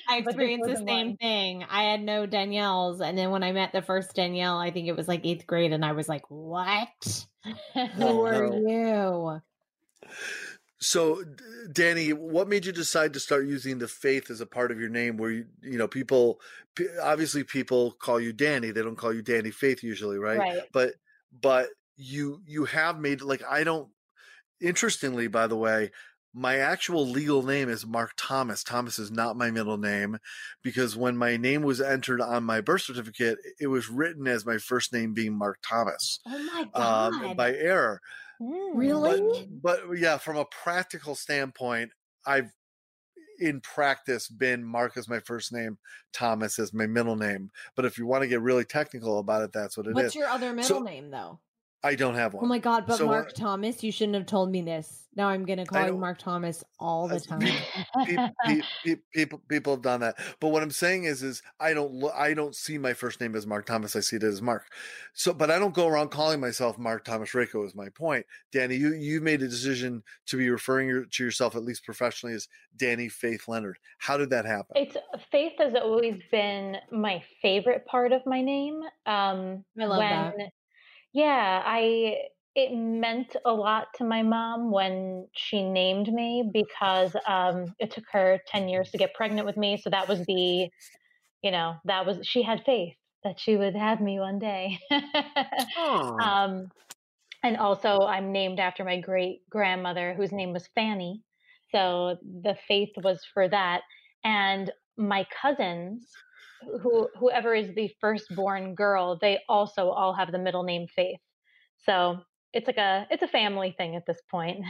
I experienced the same one. thing. I had no Danielle's, and then when I met the first Danielle, I think it was like eighth grade, and I was like, "What? Who Oh, are no. you?" So, Danny, what made you decide to start using the faith as a part of your name? Where you, you know, people obviously people call you Danny; they don't call you Danny Faith usually, right? Right. But but you you have made like I don't. Interestingly, by the way, my actual legal name is Mark Thomas. Thomas is not my middle name because when my name was entered on my birth certificate, it was written as my first name being Mark Thomas Oh my god! um, by error. Really? But, but yeah, from a practical standpoint, I've in practice been Mark is my first name, Thomas is my middle name. But if you want to get really technical about it, that's what it is. What's your other middle So- name though? I don't have one. Oh my god! But So, Mark Thomas, you shouldn't have told me this. Now I'm gonna call you. Mark Thomas all the time. pe- pe- pe- people people have done that but what i'm saying is is i don't lo- i don't see my first name as mark thomas i see it as mark so but i don't go around calling myself mark thomas Rico. is my point danny you you made a decision to be referring your, to yourself at least professionally as dani faith leonard how did that happen It's faith has always been my favorite part of my name. Um, I love that. Yeah, I it meant a lot to my mom when she named me because um, it took her ten years to get pregnant with me. So that was the, you know, that was she had faith that she would have me one day. Oh. um, and also, I'm named after my great grandmother, whose name was Fanny. So the faith was for that. And my cousins, who whoever is the firstborn girl, they also all have the middle name Faith. So it's like a it's a family thing at this point.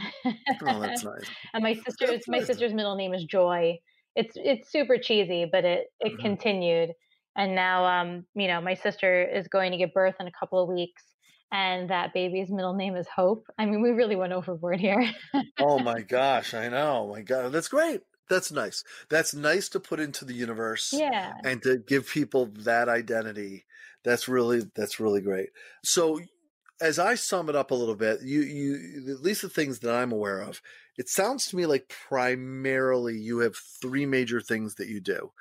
oh that's nice and my sister's my sister's middle name is Joy. It's it's super cheesy, but it it Mhm. continued. And now um, you know, my sister is going to give birth in a couple of weeks and that baby's middle name is Hope. I mean, we really went overboard here. oh my gosh i know my god that's great that's nice that's nice to put into the universe yeah. and to give people that identity that's really that's really great so as i sum it up a little bit you you at least the things that i'm aware of it sounds to me like primarily you have three major things that you do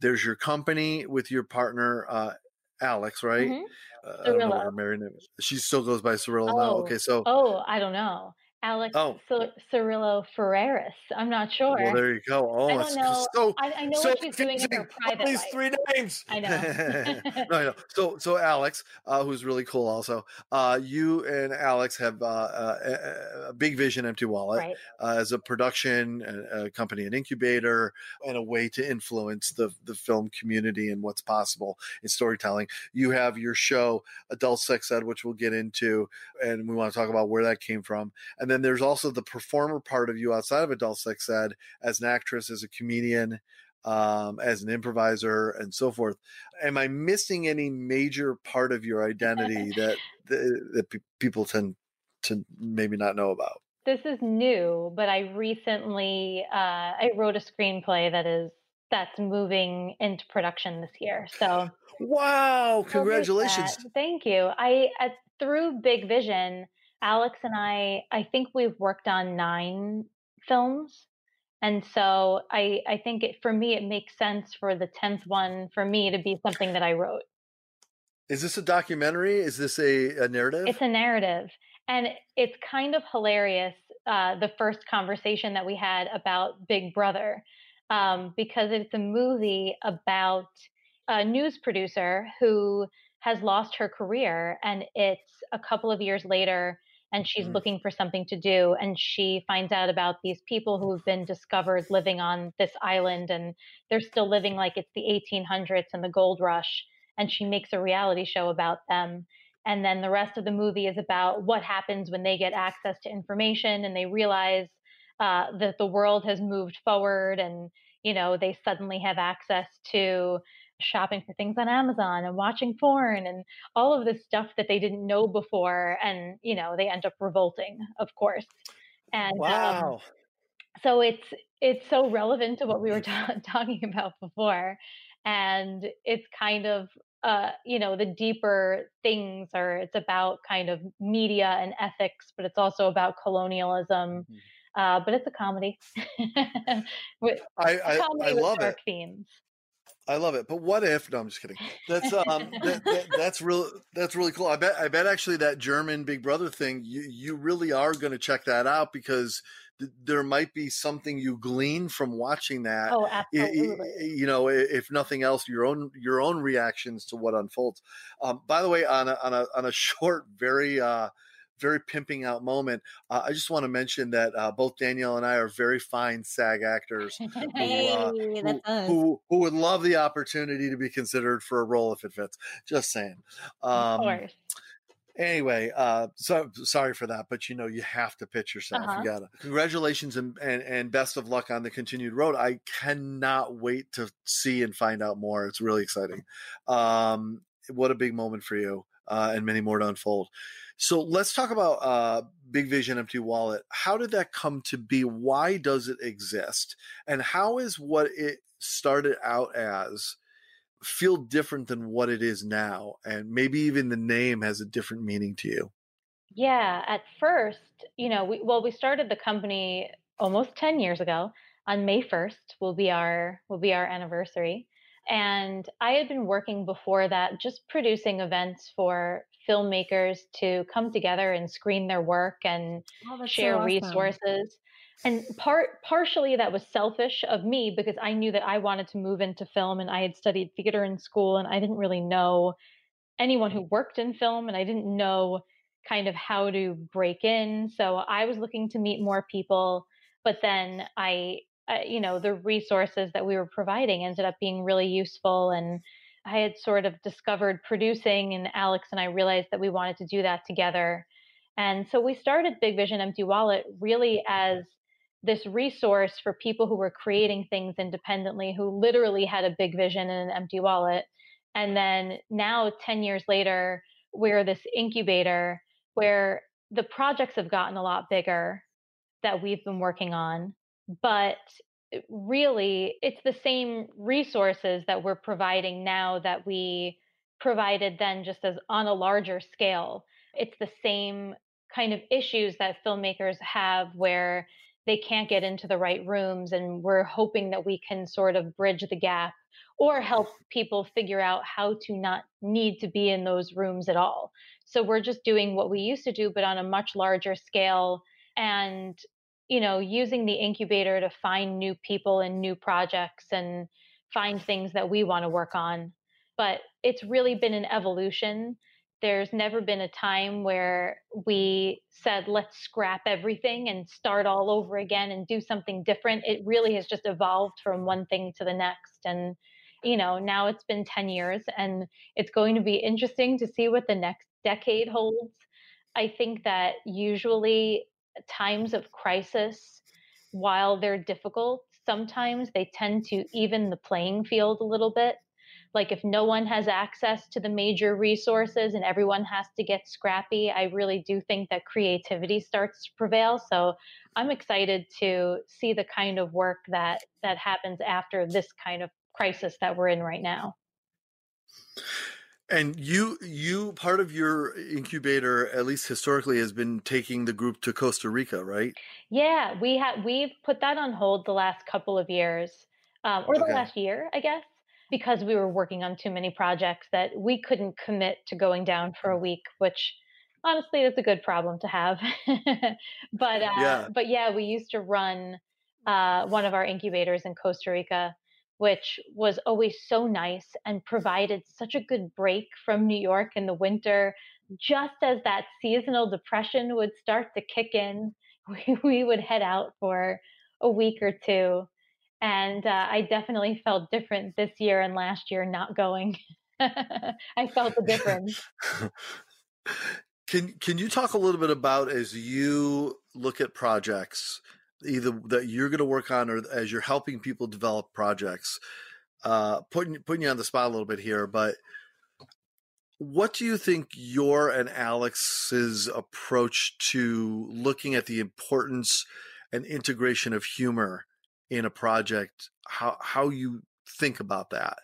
there's your company with your partner uh alex right Mhm. uh, i don't know what her married name she still goes by Cyril now Oh. okay so Oh, I don't know. Alex Oh. Cir- Cirillo Ferreris. I'm not sure. well there you go oh I don't know. so I, I know so what she's doing in her private these three names. I know. no, I know. So, so Alex, uh, who's really cool, also. Uh, you and Alex have uh, uh, a, a big vision, empty wallet, Right. uh, as a production a, a company, an incubator, and a way to influence the the film community and what's possible in storytelling. You have your show, Adult Sex Ed, which we'll get into, and we want to talk about where that came from. And then there's also the performer part of you outside of Adult Sex Ed, as an actress, as a comedian, um, as an improviser, and so forth. Am I missing any major part of your identity that that, that pe- people tend to maybe not know about? This is new, but I recently uh, I wrote a screenplay that is that's moving into production this year. So Wow! Congratulations. Thank you. I at, through Big Vision, Alex and I, I think we've worked on nine films, and so I, I think it for me it makes sense for the tenth one for me to be something that I wrote. Is this a documentary? Is this a, a narrative? It's a narrative, and it's kind of hilarious. Uh, the first conversation that we had about Big Brother, um, because it's a movie about a news producer who has lost her career, and it's a couple of years later, and she's Mm. looking for something to do, and she finds out about these people who have been discovered living on this island, and they're still living like it's the 1800s and the gold rush, and she makes a reality show about them and then the rest of the movie is about what happens when they get access to information and they realize uh, that the world has moved forward and you know, they suddenly have access to shopping for things on Amazon and watching porn and all of this stuff that they didn't know before. And, you know, they end up revolting, of course. And um, Wow. so it's it's so relevant to what we were ta- talking about before and it's kind of uh you know the deeper things are it's about kind of media and ethics but it's also about colonialism Mhm. uh but it's a comedy with I, I, comedy I with love it. themes I love it. But what if? No, I'm just kidding. That's um, that, that, that's real. That's really cool. I bet. I bet actually that German Big Brother thing. You you really are going to check that out because th- there might be something you glean from watching that. oh absolutely you know, if nothing else, your own your own reactions to what unfolds. Um, by the way, on a on a on a short, very uh, very pimping out moment, uh, I just want to mention that uh, both Danielle and I are very fine SAG actors Hey, uh, who, who who would love the opportunity to be considered for a role if it fits. Just saying. of Um, course anyway, uh, so sorry for that, but you know you have to pitch yourself. Uh-huh. You gotta. Congratulations and, and and best of luck on the continued road. I cannot wait to see and find out more. It's really exciting. Um, what a big moment for you, uh, and many more to unfold. So let's talk about uh, Big Vision, Empty Wallet. How did that come to be? Why does it exist? And how is what it started out as feel different than what it is now? And maybe even the name has a different meaning to you. Yeah, at first, you know, we well, we started the company almost 10 years ago. On May 1st will be our will be our anniversary. And I had been working before that just producing events for filmmakers to come together and screen their work and Oh, that's so share awesome. resources. And part partially that was selfish of me because I knew that I wanted to move into film and I had studied theater in school and I didn't really know anyone who worked in film and I didn't know kind of how to break in. So I was looking to meet more people, but then I, uh, you know, the resources that we were providing ended up being really useful. And I had sort of discovered producing, and Alex and I realized that we wanted to do that together. And so we started Big Vision Empty Wallet really as this resource for people who were creating things independently, who literally had a big vision and an empty wallet. And then now, 10 years later, we're this incubator where the projects have gotten a lot bigger that we've been working on. But really, it's the same resources that we're providing now that we provided then just as on a larger scale. It's the same kind of issues that filmmakers have where they can't get into the right rooms. And we're hoping that we can sort of bridge the gap or help people figure out how to not need to be in those rooms at all. So we're just doing what we used to do, but on a much larger scale. And, you know, using the incubator to find new people and new projects and find things that we want to work on. But it's really been an evolution. There's never been a time where we said, let's scrap everything and start all over again and do something different. It really has just evolved from one thing to the next. And, you know, now it's been 10 years and it's going to be interesting to see what the next decade holds. I think that usually times of crisis, while they're difficult, sometimes they tend to even the playing field a little bit. Like if no one has access to the major resources and everyone has to get scrappy, I really do think that creativity starts to prevail. So I'm excited to see the kind of work that that happens after this kind of crisis that we're in right now. And you, you part of your incubator, at least historically, has been taking the group to Costa Rica, right? Yeah, we have we've put that on hold the last couple of years, um, or the Okay. last year, I guess, because we were working on too many projects that we couldn't commit to going down for a week. Which, honestly, that's a good problem to have. but uh, Yeah. but yeah, we used to run uh, one of our incubators in Costa Rica, which was always so nice and provided such a good break from New York in the winter. Just as that seasonal depression would start to kick in, we, we would head out for a week or two. And uh, I definitely felt different this year and last year not going. I felt the difference. Can can you talk a little bit about as you look at projects either that you're going to work on or as you're helping people develop projects uh putting putting you on the spot a little bit here but what do you think your and Alex's approach to looking at the importance and integration of humor in a project how how you think about that?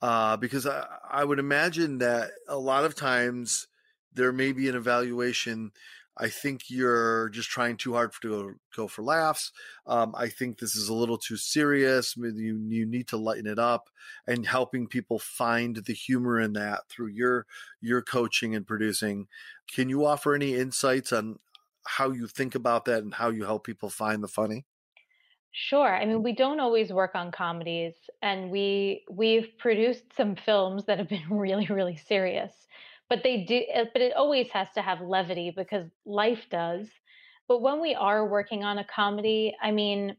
Uh, because I, I would imagine that a lot of times there may be an evaluation I think you're just trying too hard to go, go for laughs. Um, I think this is a little too serious. You, you need to lighten it up and helping people find the humor in that through your your coaching and producing. Can you offer any insights on how you think about that and how you help people find the funny? Sure. I mean, we don't always work on comedies, and we we've produced some films that have been really, really serious but they do eh, but it always has to have levity because life does. But when we are working on a comedy i mean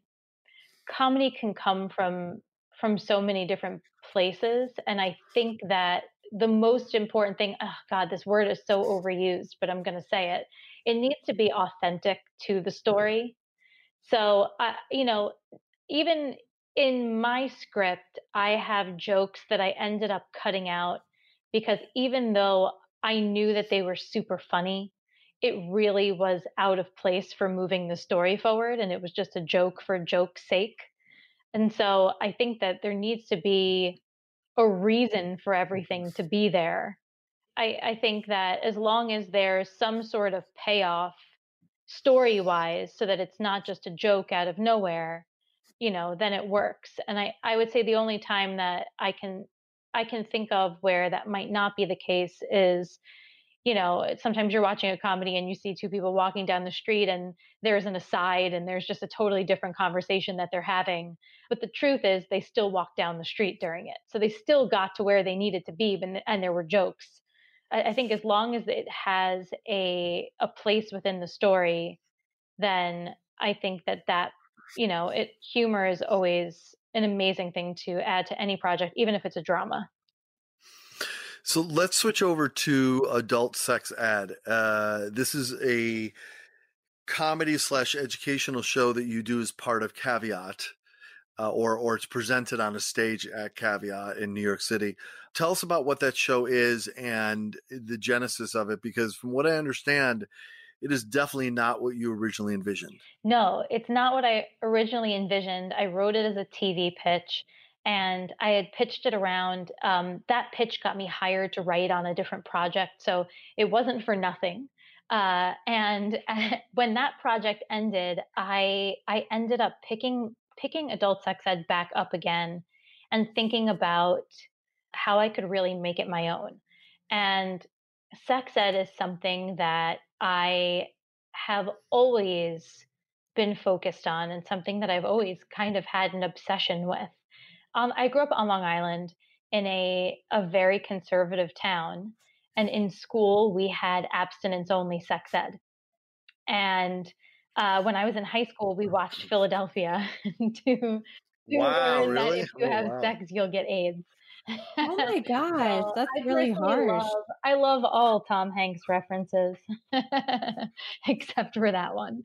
comedy can come from from so many different places and i think that the most important thing oh god this word is so overused but i'm going to say it it needs to be authentic to the story. So you know even in my script i have jokes that i ended up cutting out because even though I knew that they were super funny. It really was out of place for moving the story forward, and it was just a joke for joke's sake. And so I think that there needs to be a reason for everything to be there. I, I think that as long as there's some sort of payoff story wise, so that it's not just a joke out of nowhere, you know, then it works. And I, I would say the only time that I can I can think of where that might not be the case is you know, sometimes you're watching a comedy and you see two people walking down the street and there's an aside and there's just a totally different conversation that they're having. But the truth is, they still walked down the street during it. So they still got to where they needed to be, and and there were jokes. I, I think as long as it has a a place within the story, then I think that that you know, it humor is always an amazing thing to add to any project, even if it's a drama. So let's switch over to adult sex ed. Uh, this is a comedy slash educational show that you do as part of Caveat, uh, or or it's presented on a stage at Caveat in New York City. Tell us about what that show is and the genesis of it, because from what I understand, it is definitely not what you originally envisioned. No, it's not what I originally envisioned. I wrote it as a TV pitch and I had pitched it around. Um, that pitch got me hired to write on a different project. So it wasn't for nothing. Uh, and when that project ended, I I ended up picking picking adult sex ed back up again and thinking about how I could really make it my own. And sex ed is something that I have always been focused on and something that I've always kind of had an obsession with. Um, I grew up on Long Island in a, a very conservative town. And in school, we had abstinence only sex ed. And uh, when I was in high school, we watched Philadelphia to, to wow, learn really? that if you Oh, have wow. sex, you'll get AIDS. Oh my gosh, So that's really harsh. Love, I love all Tom Hanks references, except for that one.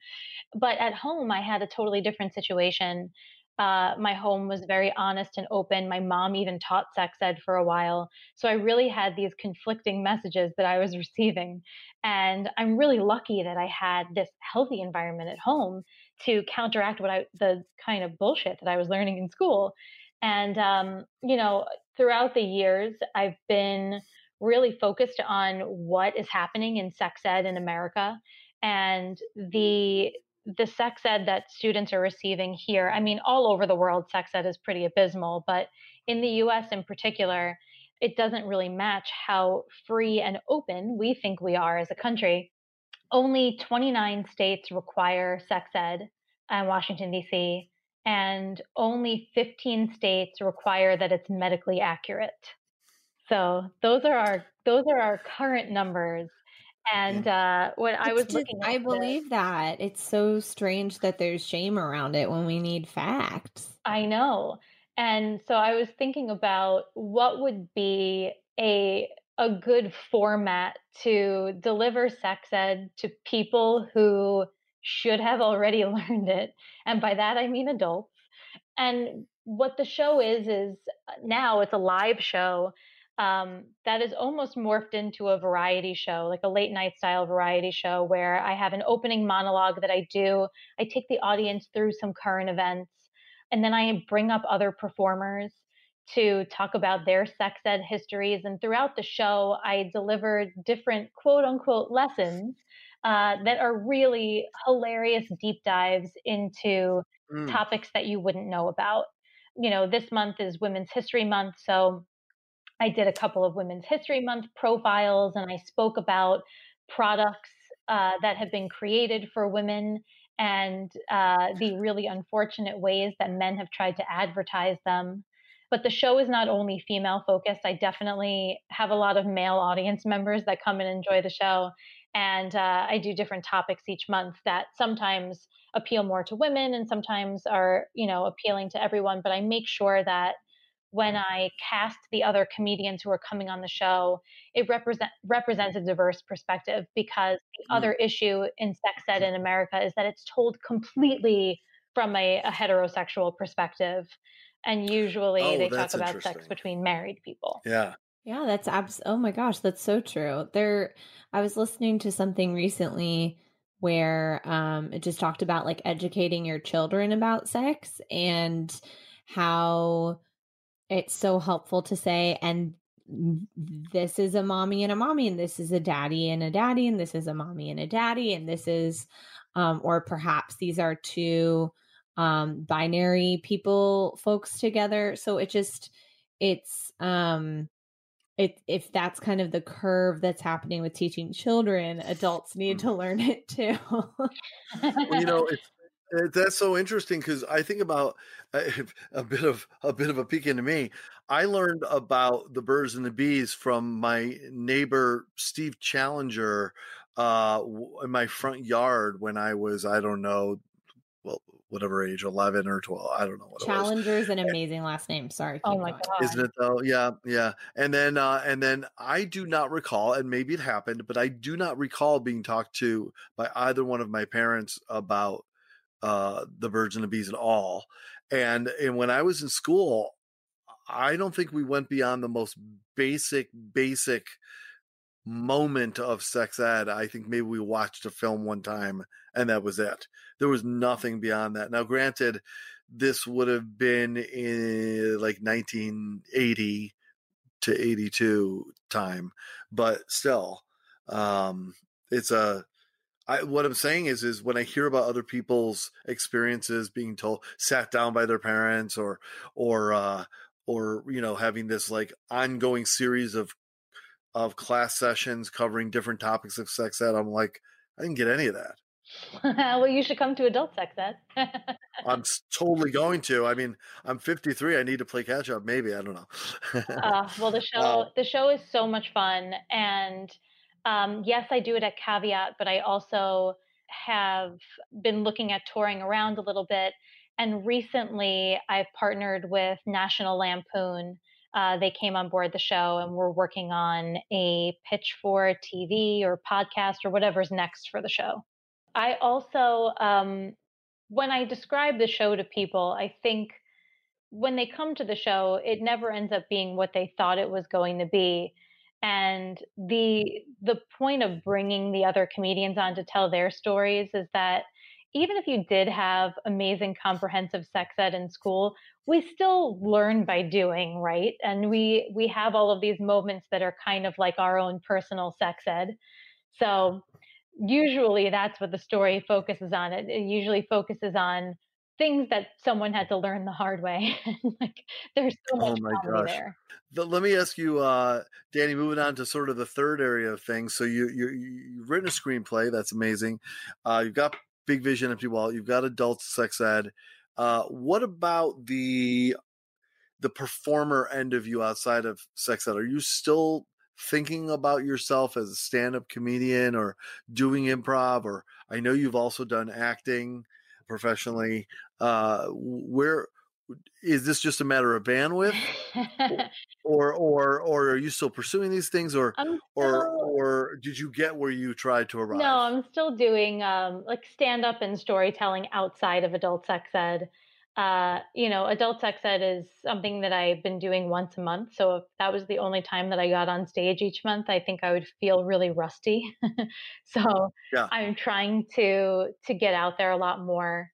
But at home, I had a totally different situation. Uh, my home was very honest and open. My mom even taught sex ed for a while. So I really had these conflicting messages that I was receiving. And I'm really lucky that I had this healthy environment at home to counteract what I, the kind of bullshit that I was learning in school. And, um, you know, throughout the years, I've been really focused on what is happening in sex ed in America and mm-hmm. the the sex ed that students are receiving here. I mean, all over the world, sex ed is pretty abysmal, but in the US in particular, it doesn't really match how free and open we think we are as a country. Only 29 states require sex ed and Washington, D.C., and only 15 states require that it's medically accurate. So those are our those are our current numbers. And uh, when I was just- looking, I believe that. It's so strange that there's shame around it when we need facts. I know. And so I was thinking about what would be a a good format to deliver sex ed to people who should have already learned it. And by that, I mean adults. And what the show is, is uh, now it's a live show um, that is almost morphed into a variety show, like a late night style variety show, where I have an opening monologue that I do. I take the audience through some current events, and then I bring up other performers to talk about their sex ed histories. And throughout the show, I delivered different quote unquote lessons uh, that are really hilarious deep dives into mm. topics that you wouldn't know about. You know, this month is Women's History Month. So I did a couple of Women's History Month profiles and I spoke about products uh, that have been created for women and uh, the really unfortunate ways that men have tried to advertise them. But the show is not only female focused. I definitely have a lot of male audience members that come and enjoy the show. And uh, I do different topics each month that sometimes appeal more to women and sometimes are, you know, appealing to everyone. But I make sure that when I cast the other comedians who are coming on the show, it represent represents a diverse perspective because the mm. other issue in sex ed in America is that it's told completely from a, a heterosexual perspective. And usually oh, they talk about sex between married people. Yeah. Yeah, that's abs oh my gosh, that's so true. There I was listening to something recently where um it just talked about like educating your children about sex and how it's so helpful to say and this is a mommy and a mommy and this is a daddy and a daddy and this is a mommy and a daddy and this is um or perhaps these are two um binary people folks together so it just it's um it, if that's kind of the curve that's happening with teaching children, adults need to learn it too. well, you know, it's that's so interesting because I think about uh, a bit of a bit of a peek into me. I learned about the birds and the bees from my neighbor Steve Challenger uh, in my front yard when I was I don't know, well, whatever age, eleven or twelve, I don't know what. Challenger is an amazing last name. Sorry. Oh my god, isn't it though? Yeah, yeah. And then uh, and then I do not recall, and maybe it happened, but I do not recall being talked to by either one of my parents about uh, the birds and the bees at all. And and when I was in school, I don't think we went beyond the most basic basic moment of sex ed. I think maybe we watched a film one time and that was it. There was nothing beyond that. Now, granted, this would have been in like 1980 to 82 time, but still, um, it's a I, what I'm saying is, is when I hear about other people's experiences being told, sat down by their parents, or, or, uh, or you know, having this like ongoing series of, of class sessions covering different topics of sex ed, I'm like, I didn't get any of that. well, you should come to adult sex ed. I'm totally going to. I mean, I'm 53. I need to play catch up. Maybe I don't know. uh, well, the show uh, the show is so much fun, and um, yes, I do it at Caveat, but I also have been looking at touring around a little bit. And recently, I've partnered with National Lampoon. Uh, they came on board the show and we're working on a pitch for TV or podcast or whatever's next for the show. I also, um, when I describe the show to people, I think when they come to the show, it never ends up being what they thought it was going to be and the the point of bringing the other comedians on to tell their stories is that even if you did have amazing comprehensive sex ed in school we still learn by doing right and we we have all of these moments that are kind of like our own personal sex ed so usually that's what the story focuses on it, it usually focuses on things that someone had to learn the hard way. like there's so much oh my gosh. there. But let me ask you, uh, Danny, moving on to sort of the third area of things. So you, you you've written a screenplay. That's amazing. Uh, you've got Big Vision, Empty Wall. You've got adult sex ed. Uh, what about the the performer end of you outside of sex ed? Are you still thinking about yourself as a stand-up comedian or doing improv? Or I know you've also done acting professionally. Uh, where is this just a matter of bandwidth or or or are you still pursuing these things or I'm or or did you get where you tried to arrive No, I'm still doing um, like stand up and storytelling outside of adult sex ed. Uh, you know, adult sex ed is something that I've been doing once a month. So if that was the only time that I got on stage each month, I think I would feel really rusty. so Yeah. I'm trying to to get out there a lot more.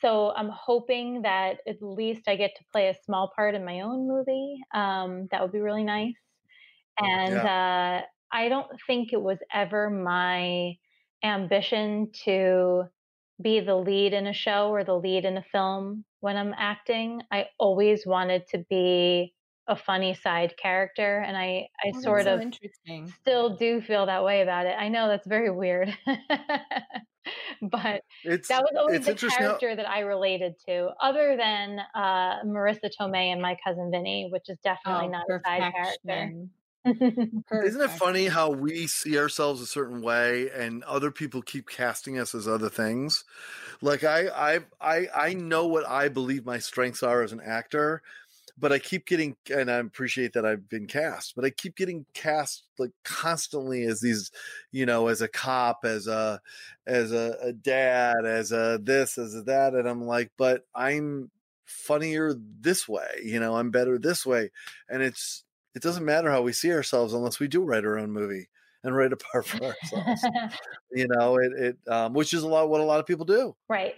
So I'm hoping that at least I get to play a small part in my own movie. Um, that would be really nice. And uh, I don't think it was ever my ambition to be the lead in a show or the lead in a film when I'm acting. I always wanted to be a funny side character, and I, I Oh, sort so of interesting. still do feel that way about it. I know that's very weird, but it's that was always the interesting how- character that I related to, other than uh, Marisa Tomei and my cousin Vinny, which is definitely Oh, not a side character. Isn't it funny how we see ourselves a certain way and other people keep casting us as other things? Like I I I I know what I believe my strengths are as an actor, but I keep getting and I appreciate that I've been cast, but I keep getting cast like constantly as these, you know, as a cop, as a as a, a dad, as a this, as a that, and I'm like, but I'm funnier this way, you know, I'm better this way. And it's it doesn't matter how we see ourselves unless we do write our own movie and write a part for ourselves. you know, it it um, which is a lot what a lot of people do. right.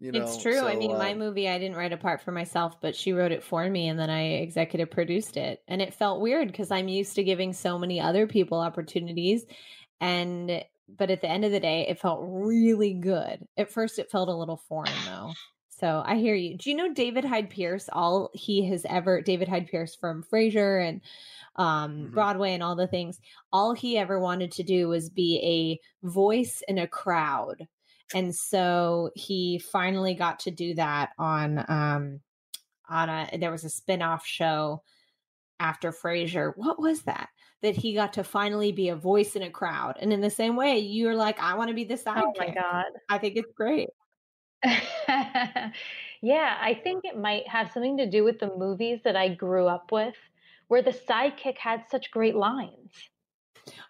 You know, it's true. I so, mean, my um, movie, I didn't write a part for myself, but she wrote it for me, and then I executive produced it. And it felt weird because I'm used to giving so many other people opportunities. And, but at the end of the day, it felt really good. At first, it felt a little foreign, though. So I hear you. Do you know David Hyde Pierce? All he has ever, David Hyde Pierce from Frasier and um, Mhm. Broadway and all the things, all he ever wanted to do was be a voice in a crowd and so he finally got to do that on um on a there was a spin-off show after Frasier. What was that? That he got to finally be a voice in a crowd. And in the same way, you're like, I want to be the sidekick. Oh my god. I think it's great. yeah, I think it might have something to do with the movies that I grew up with, where the sidekick had such great lines.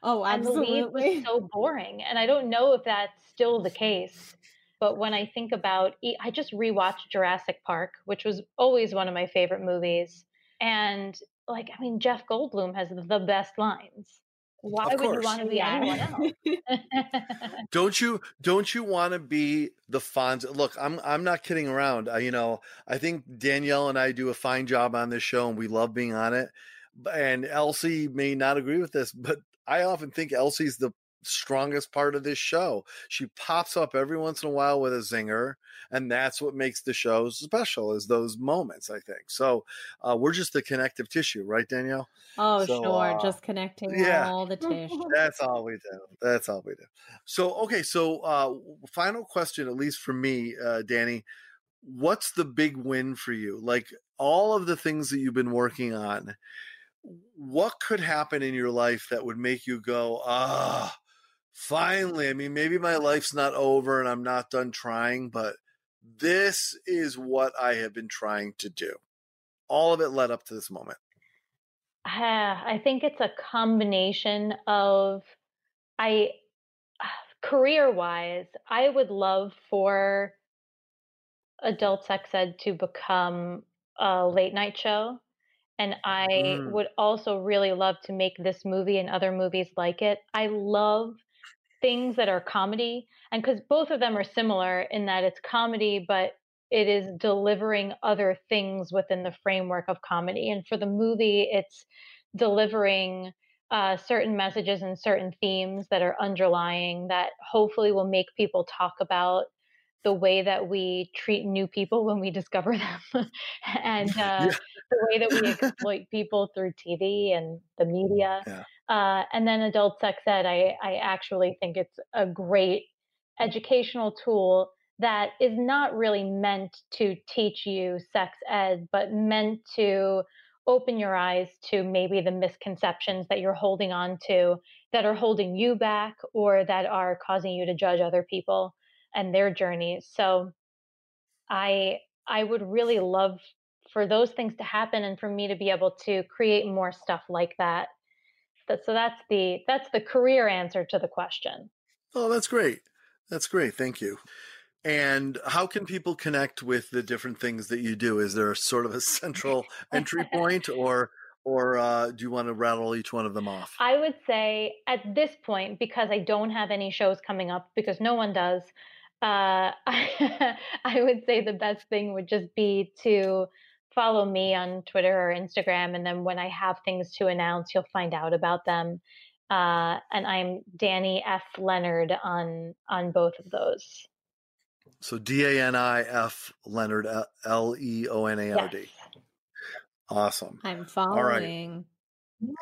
Oh, And the lead absolutely. was so boring. And I don't know if that's still the case. But when I think about, I just rewatched Jurassic Park, which was always one of my favorite movies. And like, I mean, Jeff Goldblum has the best lines. Why Of would you want to be Yeah. anyone else? Don't you don't you want to be the Fonz? Look, I'm I'm not kidding around. I, you know, I think Danielle and I do a fine job on this show, and we love being on it. And Elsie may not agree with this, but I often think Elsie's the strongest part of this show. She pops up every once in a while with a zinger, and that's what makes the show special. Is those moments? I think so. Uh, we're just the connective tissue, right, Danielle? oh, So, sure. uh, Just connecting yeah. all the tissue. That's all we do. That's all we do. So, okay. So, uh, final question, at least for me, uh, Dani, what's the big win for you? Like all of the things that you've been working on, what could happen in your life that would make you go, ah, finally? I mean, maybe my life's not over and I'm not done trying, but this is what I have been trying to do. All of it led up to this moment. Ah, I think it's a combination of I career wise, I would love for adult sex ed to become a late night show. And I Mm. would also really love to make this movie and other movies like it. I love things that are comedy. And because both of them are similar in that it's comedy, but it is delivering other things within the framework of comedy. And for the movie, it's delivering uh, certain messages and certain themes that are underlying that hopefully will make people talk about the way that we treat new people when we discover them and uh, Yeah. The way that we exploit people through TV and the media. Yeah. Uh, and then adult sex ed, I, I actually think it's a great educational tool that is not really meant to teach you sex ed, but meant to open your eyes to maybe the misconceptions that you're holding on to that are holding you back or that are causing you to judge other people and their journeys. So I I would really love for those things to happen and for me to be able to create more stuff like that. That- So that's the that's the career answer to the question. Oh, that's great. That's great. Thank you. And how can people connect with the different things that you do? Is there sort of a central entry point, or or uh, do you want to rattle each one of them off? I would say at this point, because I don't have any shows coming up, because no one does, uh, I, would say the best thing would just be to follow me on Twitter or Instagram. And then when I have things to announce, you'll find out about them. Uh, and I'm Dani F. Leonard on on both of those. So D A N I F Leonard L E O N A R D. Yes. Awesome. I'm right. following.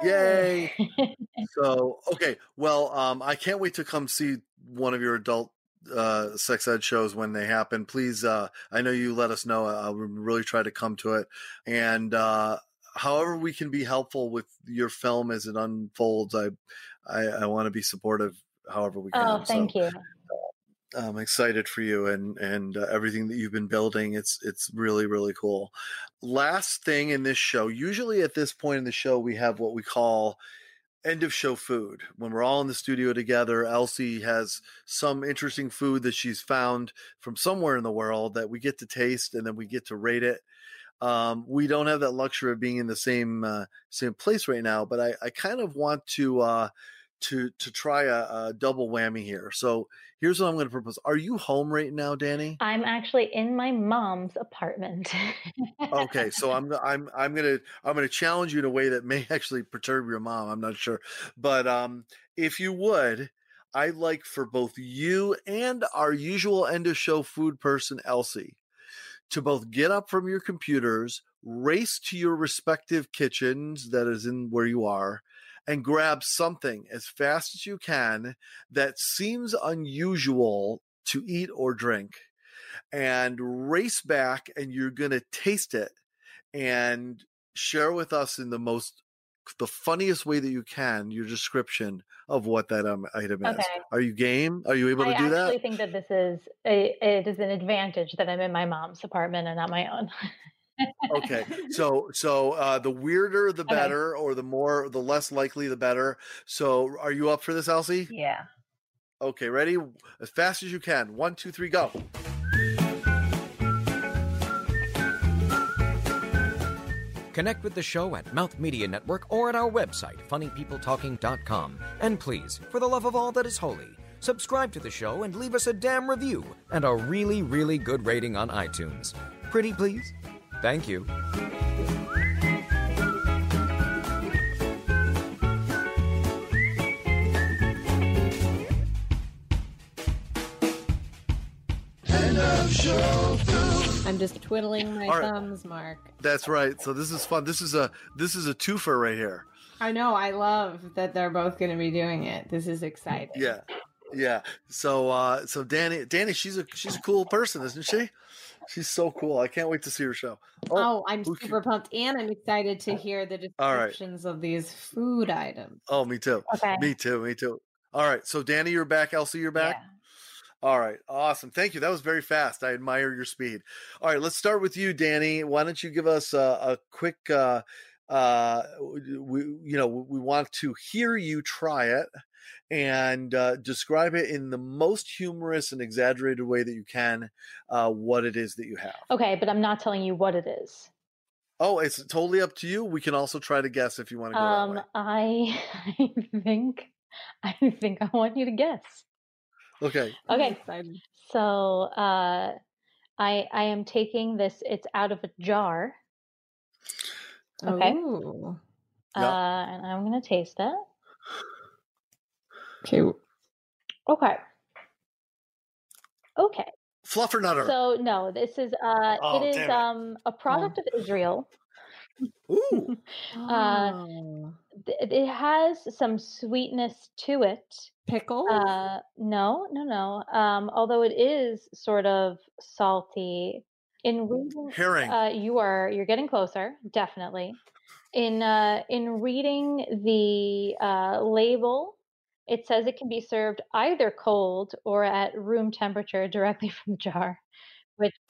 Yay. So okay, well, um, I can't wait to come see one of your adult uh, sex ed shows when they happen. Please, uh, I know you let us know. I'll really try to come to it, and uh, however we can be helpful with your film as it unfolds, I I, I want to be supportive. However we can. oh, thank so, you. I'm excited for you and and uh, everything that you've been building. It's it's really really cool. Last thing in this show, usually at this point in the show, we have what we call end of show food. When we're all in the studio together, Elsie has some interesting food that she's found from somewhere in the world that we get to taste and then we get to rate it. Um, we don't have that luxury of being in the same uh, same place right now, but I, I kind of want to uh, to to try a, a double whammy here. So here's what I'm going to propose. Are you home right now, Dani? I'm actually in my mom's apartment. okay so i'm i'm i'm gonna i'm gonna challenge you in a way that may actually perturb your mom i'm not sure but um if you would i'd like for both you and our usual end of show food person elsie to both get up from your computers race to your respective kitchens that is in where you are and grab something as fast as you can that seems unusual to eat or drink and race back and you're going to taste it and share with us in the most the funniest way that you can your description of what that um, item is. Okay. Are you game? Are you able to do that? I actually think that this is a, it is an advantage that I'm in my mom's apartment and not my own. Okay. So so uh the weirder the Okay. better or the more the less likely the better. So are you up for this, Elsie? Yeah. Okay, ready? As fast as you can. One, two, three, go. Connect with the show at Mouth Media Network or at our website, funnypeopletalking.com. And please, for the love of all that is holy, subscribe to the show and leave us a damn review and a really, really good rating on iTunes. Pretty please? Thank you. I'm just twiddling my right. thumbs, Mark. That's right. So this is fun. This is a this is a twofer right here. I know. I love that they're both going to be doing it. This is exciting. Yeah. Yeah. So uh so Dani Dani she's a she's a cool person, isn't she? She's so cool. I can't wait to see her show. Oh, I'm who ca- super pumped, and I'm excited to hear the All right. descriptions of these food items. Oh, me too. okay. Me too. Me too. All right. So Dani, you're back. Elsie, you're back. Yeah. All right. Awesome. Thank you. That was very fast. I admire your speed. All right. Let's start with you, Dani. Why don't you give us a, a quick, uh, uh, we, you know, we want to hear you try it and uh, describe it in the most humorous and exaggerated way that you can, uh, what it is that you have. Okay, but I'm not telling you what it is. Oh, it's totally up to you. We can also try to guess if you want to go Um. I, I think, I think I want you to guess. Okay. Okay. So, uh, I, I am taking this. It's out of a jar, Okay. Ooh. uh, Yeah. and I'm gonna taste it. Okay. Okay. Okay. Fluffernutter. So no, this is uh, Oh, it is it. um a product of Israel. Ooh. Uh, Oh. Th- It has some sweetness to it. Pickle? Uh, no, no, no. Um, although it is sort of salty. In reading, Herring. uh, you are you're getting closer, definitely. In uh, in reading the uh, label, it says it can be served either cold or at room temperature directly from the jar.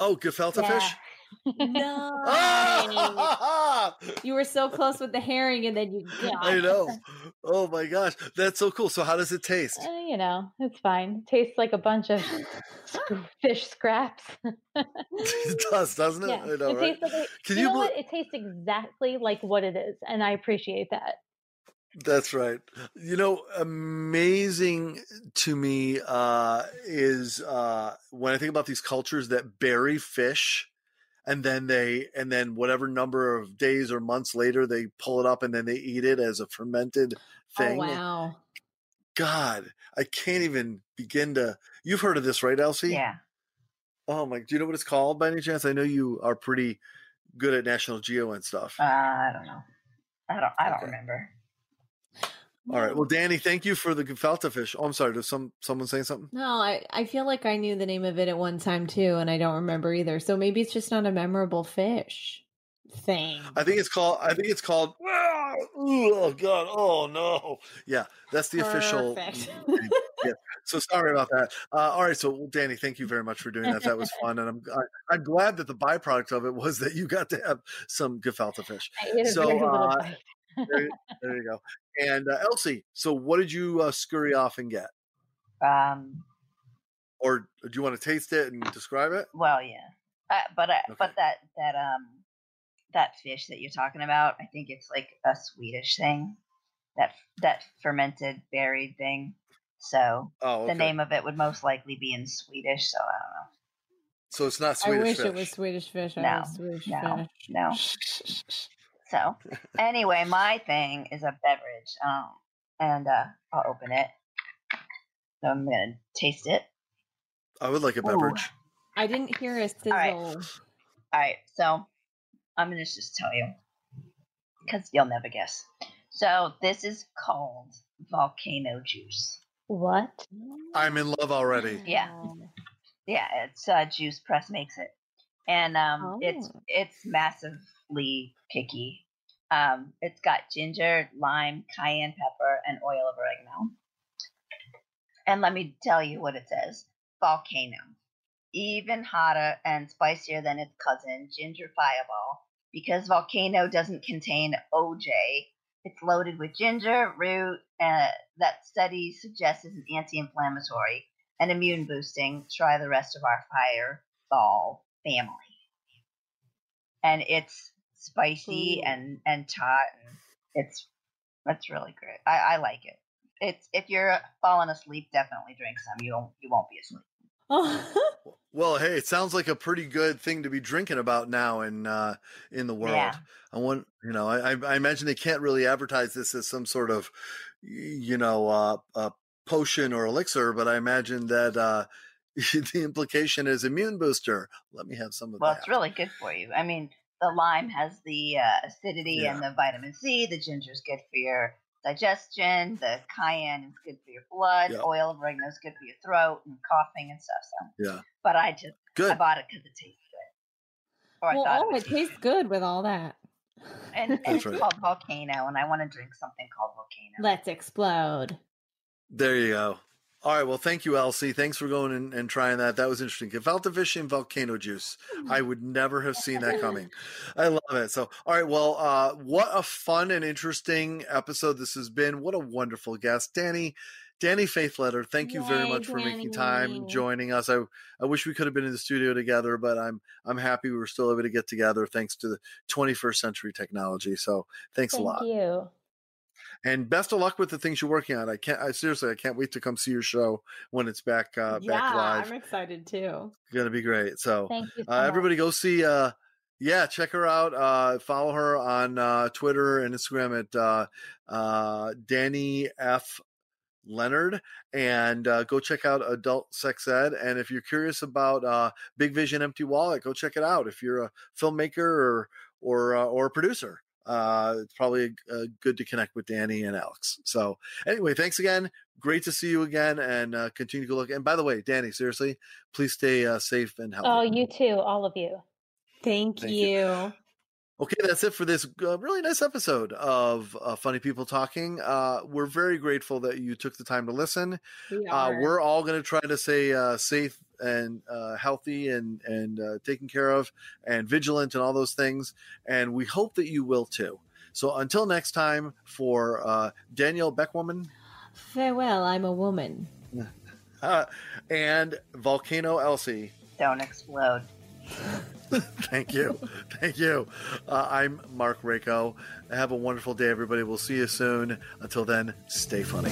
oh, gefilte Yeah. fish. No. Ah! you were so close with the herring and then you got I know. Oh my gosh, that's so cool. So, how does it taste? Uh, you know, it's fine. tastes like a bunch of fish scraps. it does, doesn't it? yeah, I know, it right? tastes like a- Can you, you know bel- what? It tastes exactly like what it is, and I appreciate that. That's right. You know, amazing to me uh, is uh, when I think about these cultures that bury fish, and then they, and then whatever number of days or months later, they pull it up and then they eat it as a fermented thing. Oh thing. wow. God, I can't even begin to. You've heard of this, right, Elsie? Yeah. Oh my! Do you know what it's called by any chance? I know you are pretty good at National Geo and stuff. Uh, I don't know. I don't. I don't Okay. remember. All right. Well, Dani, thank you for the gefilte fish. Oh, I'm sorry. Does some someone saying something? No, I, I feel like I knew the name of it at one time too, and I don't remember either. So maybe it's just not a memorable fish thing. I think it's called. I think it's called. Oh God! Oh no! Yeah, that's the official. Perfect. yeah. So sorry about that. Uh, all right. So Dani, thank you very much for doing that. That was fun, and I'm I, I'm glad that the byproduct of it was that you got to have some gefilte fish. So, uh. There, there you go. And uh, Elsie, so what did you uh, scurry off and get, Um. or do you want to taste it and describe it? Well, yeah. Uh, but I, Okay. but that that um that fish that you're talking about, I think it's like a Swedish thing. That that fermented buried thing. So Oh, okay. the name of it would most likely be in Swedish. So I don't know. So it's not Swedish. I wish fish. it was Swedish fish. I No, Swedish no, fish. know. So anyway, my thing is a beverage. Um, and uh, I'll open it. So I'm gonna taste it. I would like a Ooh. beverage. I didn't hear a sizzle. right. All right, so I'm gonna just tell you because you'll never guess. So this is called volcano juice. What? I'm in love already. Yeah. Yeah, it's uh, Juice Press makes it, and um, it's Oh. it's massively kicky. Um, it's got ginger, lime, cayenne pepper, and oil of oregano. And let me tell you what it says: volcano, even hotter and spicier than its cousin, ginger fireball. Because volcano doesn't contain OJ, it's loaded with ginger root uh, that studies suggest is an anti-inflammatory and immune boosting. Try the rest of our fireball family. And it's spicy Ooh. and and hot and it's it's really great. I, I like it. It's if you're falling asleep, definitely drink some. You won't you won't be asleep. Well, hey, it sounds like a pretty good thing to be drinking about now in uh, in the world. Yeah. I want, you know, I, I imagine they can't really advertise this as some sort of, you know, uh, a potion or elixir, but I imagine that uh, the implication is immune booster. Let me have some of Well, that. Well, it's really good for you. I mean, the lime has the uh, acidity and the vitamin C. The ginger is good for your digestion. The cayenne is good for your blood. Yeah. Oil of oregano is good for your throat and coughing and stuff. So, Yeah. but I just I bought it because it tastes good. Or I well, thought oh, it, it tastes good with all that. and, and it's right. called volcano, and I want to drink something called volcano. Let's explode. There you go. All right. Well, thank you, Elsie. Thanks for going and, and trying that. That was interesting. Gefilte fish and volcano juice. I would never have seen that coming. I love it. So, all right. Well, uh, what a fun and interesting episode this has been. What a wonderful guest, Dani. Danny Faithletter, thank you very Yay, much for making time joining us. I I wish we could have been in the studio together, but I'm I'm happy we were still able to get together thanks to the 21st century technology. So thanks a Thank lot. you. And best of luck with the things you're working on. I can't. I seriously, I can't wait to come see your show when it's back uh, yeah, back live. I'm excited too. It's Gonna be great. So, Thank you. So uh, everybody, go see. Uh, yeah, check her out. Uh, follow her on uh, Twitter and Instagram at uh, uh, Dani F. Leonard, and uh, go check out Adult Sex Ed. And if you're curious about uh, Big Vision Empty Wallet, go check it out. If you're a filmmaker or or uh, or a producer, uh, it's probably uh, good to connect with Dani and Alex. So anyway, thanks again. Great to see you again, and uh, continue to look. And by the way, Dani, seriously, please stay uh, safe and healthy. Oh, you too, all of you. Thank, Thank you. you. Okay, that's it for this uh, really nice episode of uh, Funny People Talking. Uh, we're very grateful that you took the time to listen. We Uh, are. we're all going to try to stay uh, safe and uh, healthy and and uh, taken care of and vigilant and all those things. And we hope that you will too. So until next time, for uh, Danielle Beckwoman Farewell, I'm a woman. uh, and Volcano Elsie. Don't explode. Thank you. Thank you. Uh, I'm Mark Rako. Have a wonderful day, everybody. We'll see you soon. Until then, stay funny.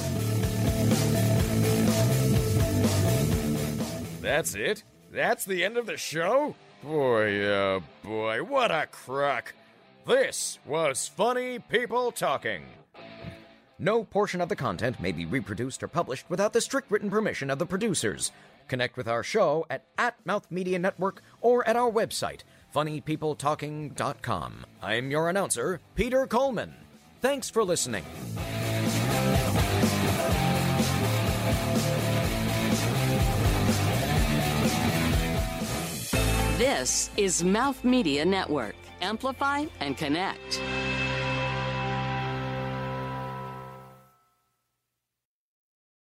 That's it? That's the end of the show? Boy, oh boy, what a crock. This was Funny People Talking. No portion of the content may be reproduced or published without the strict written permission of the producers. Connect with our show at, at Mouth Media Network or at our website, funnypeopletalking.com. I'm your announcer, Peter Coleman. Thanks for listening. This is Mouth Media Network. Amplify and connect.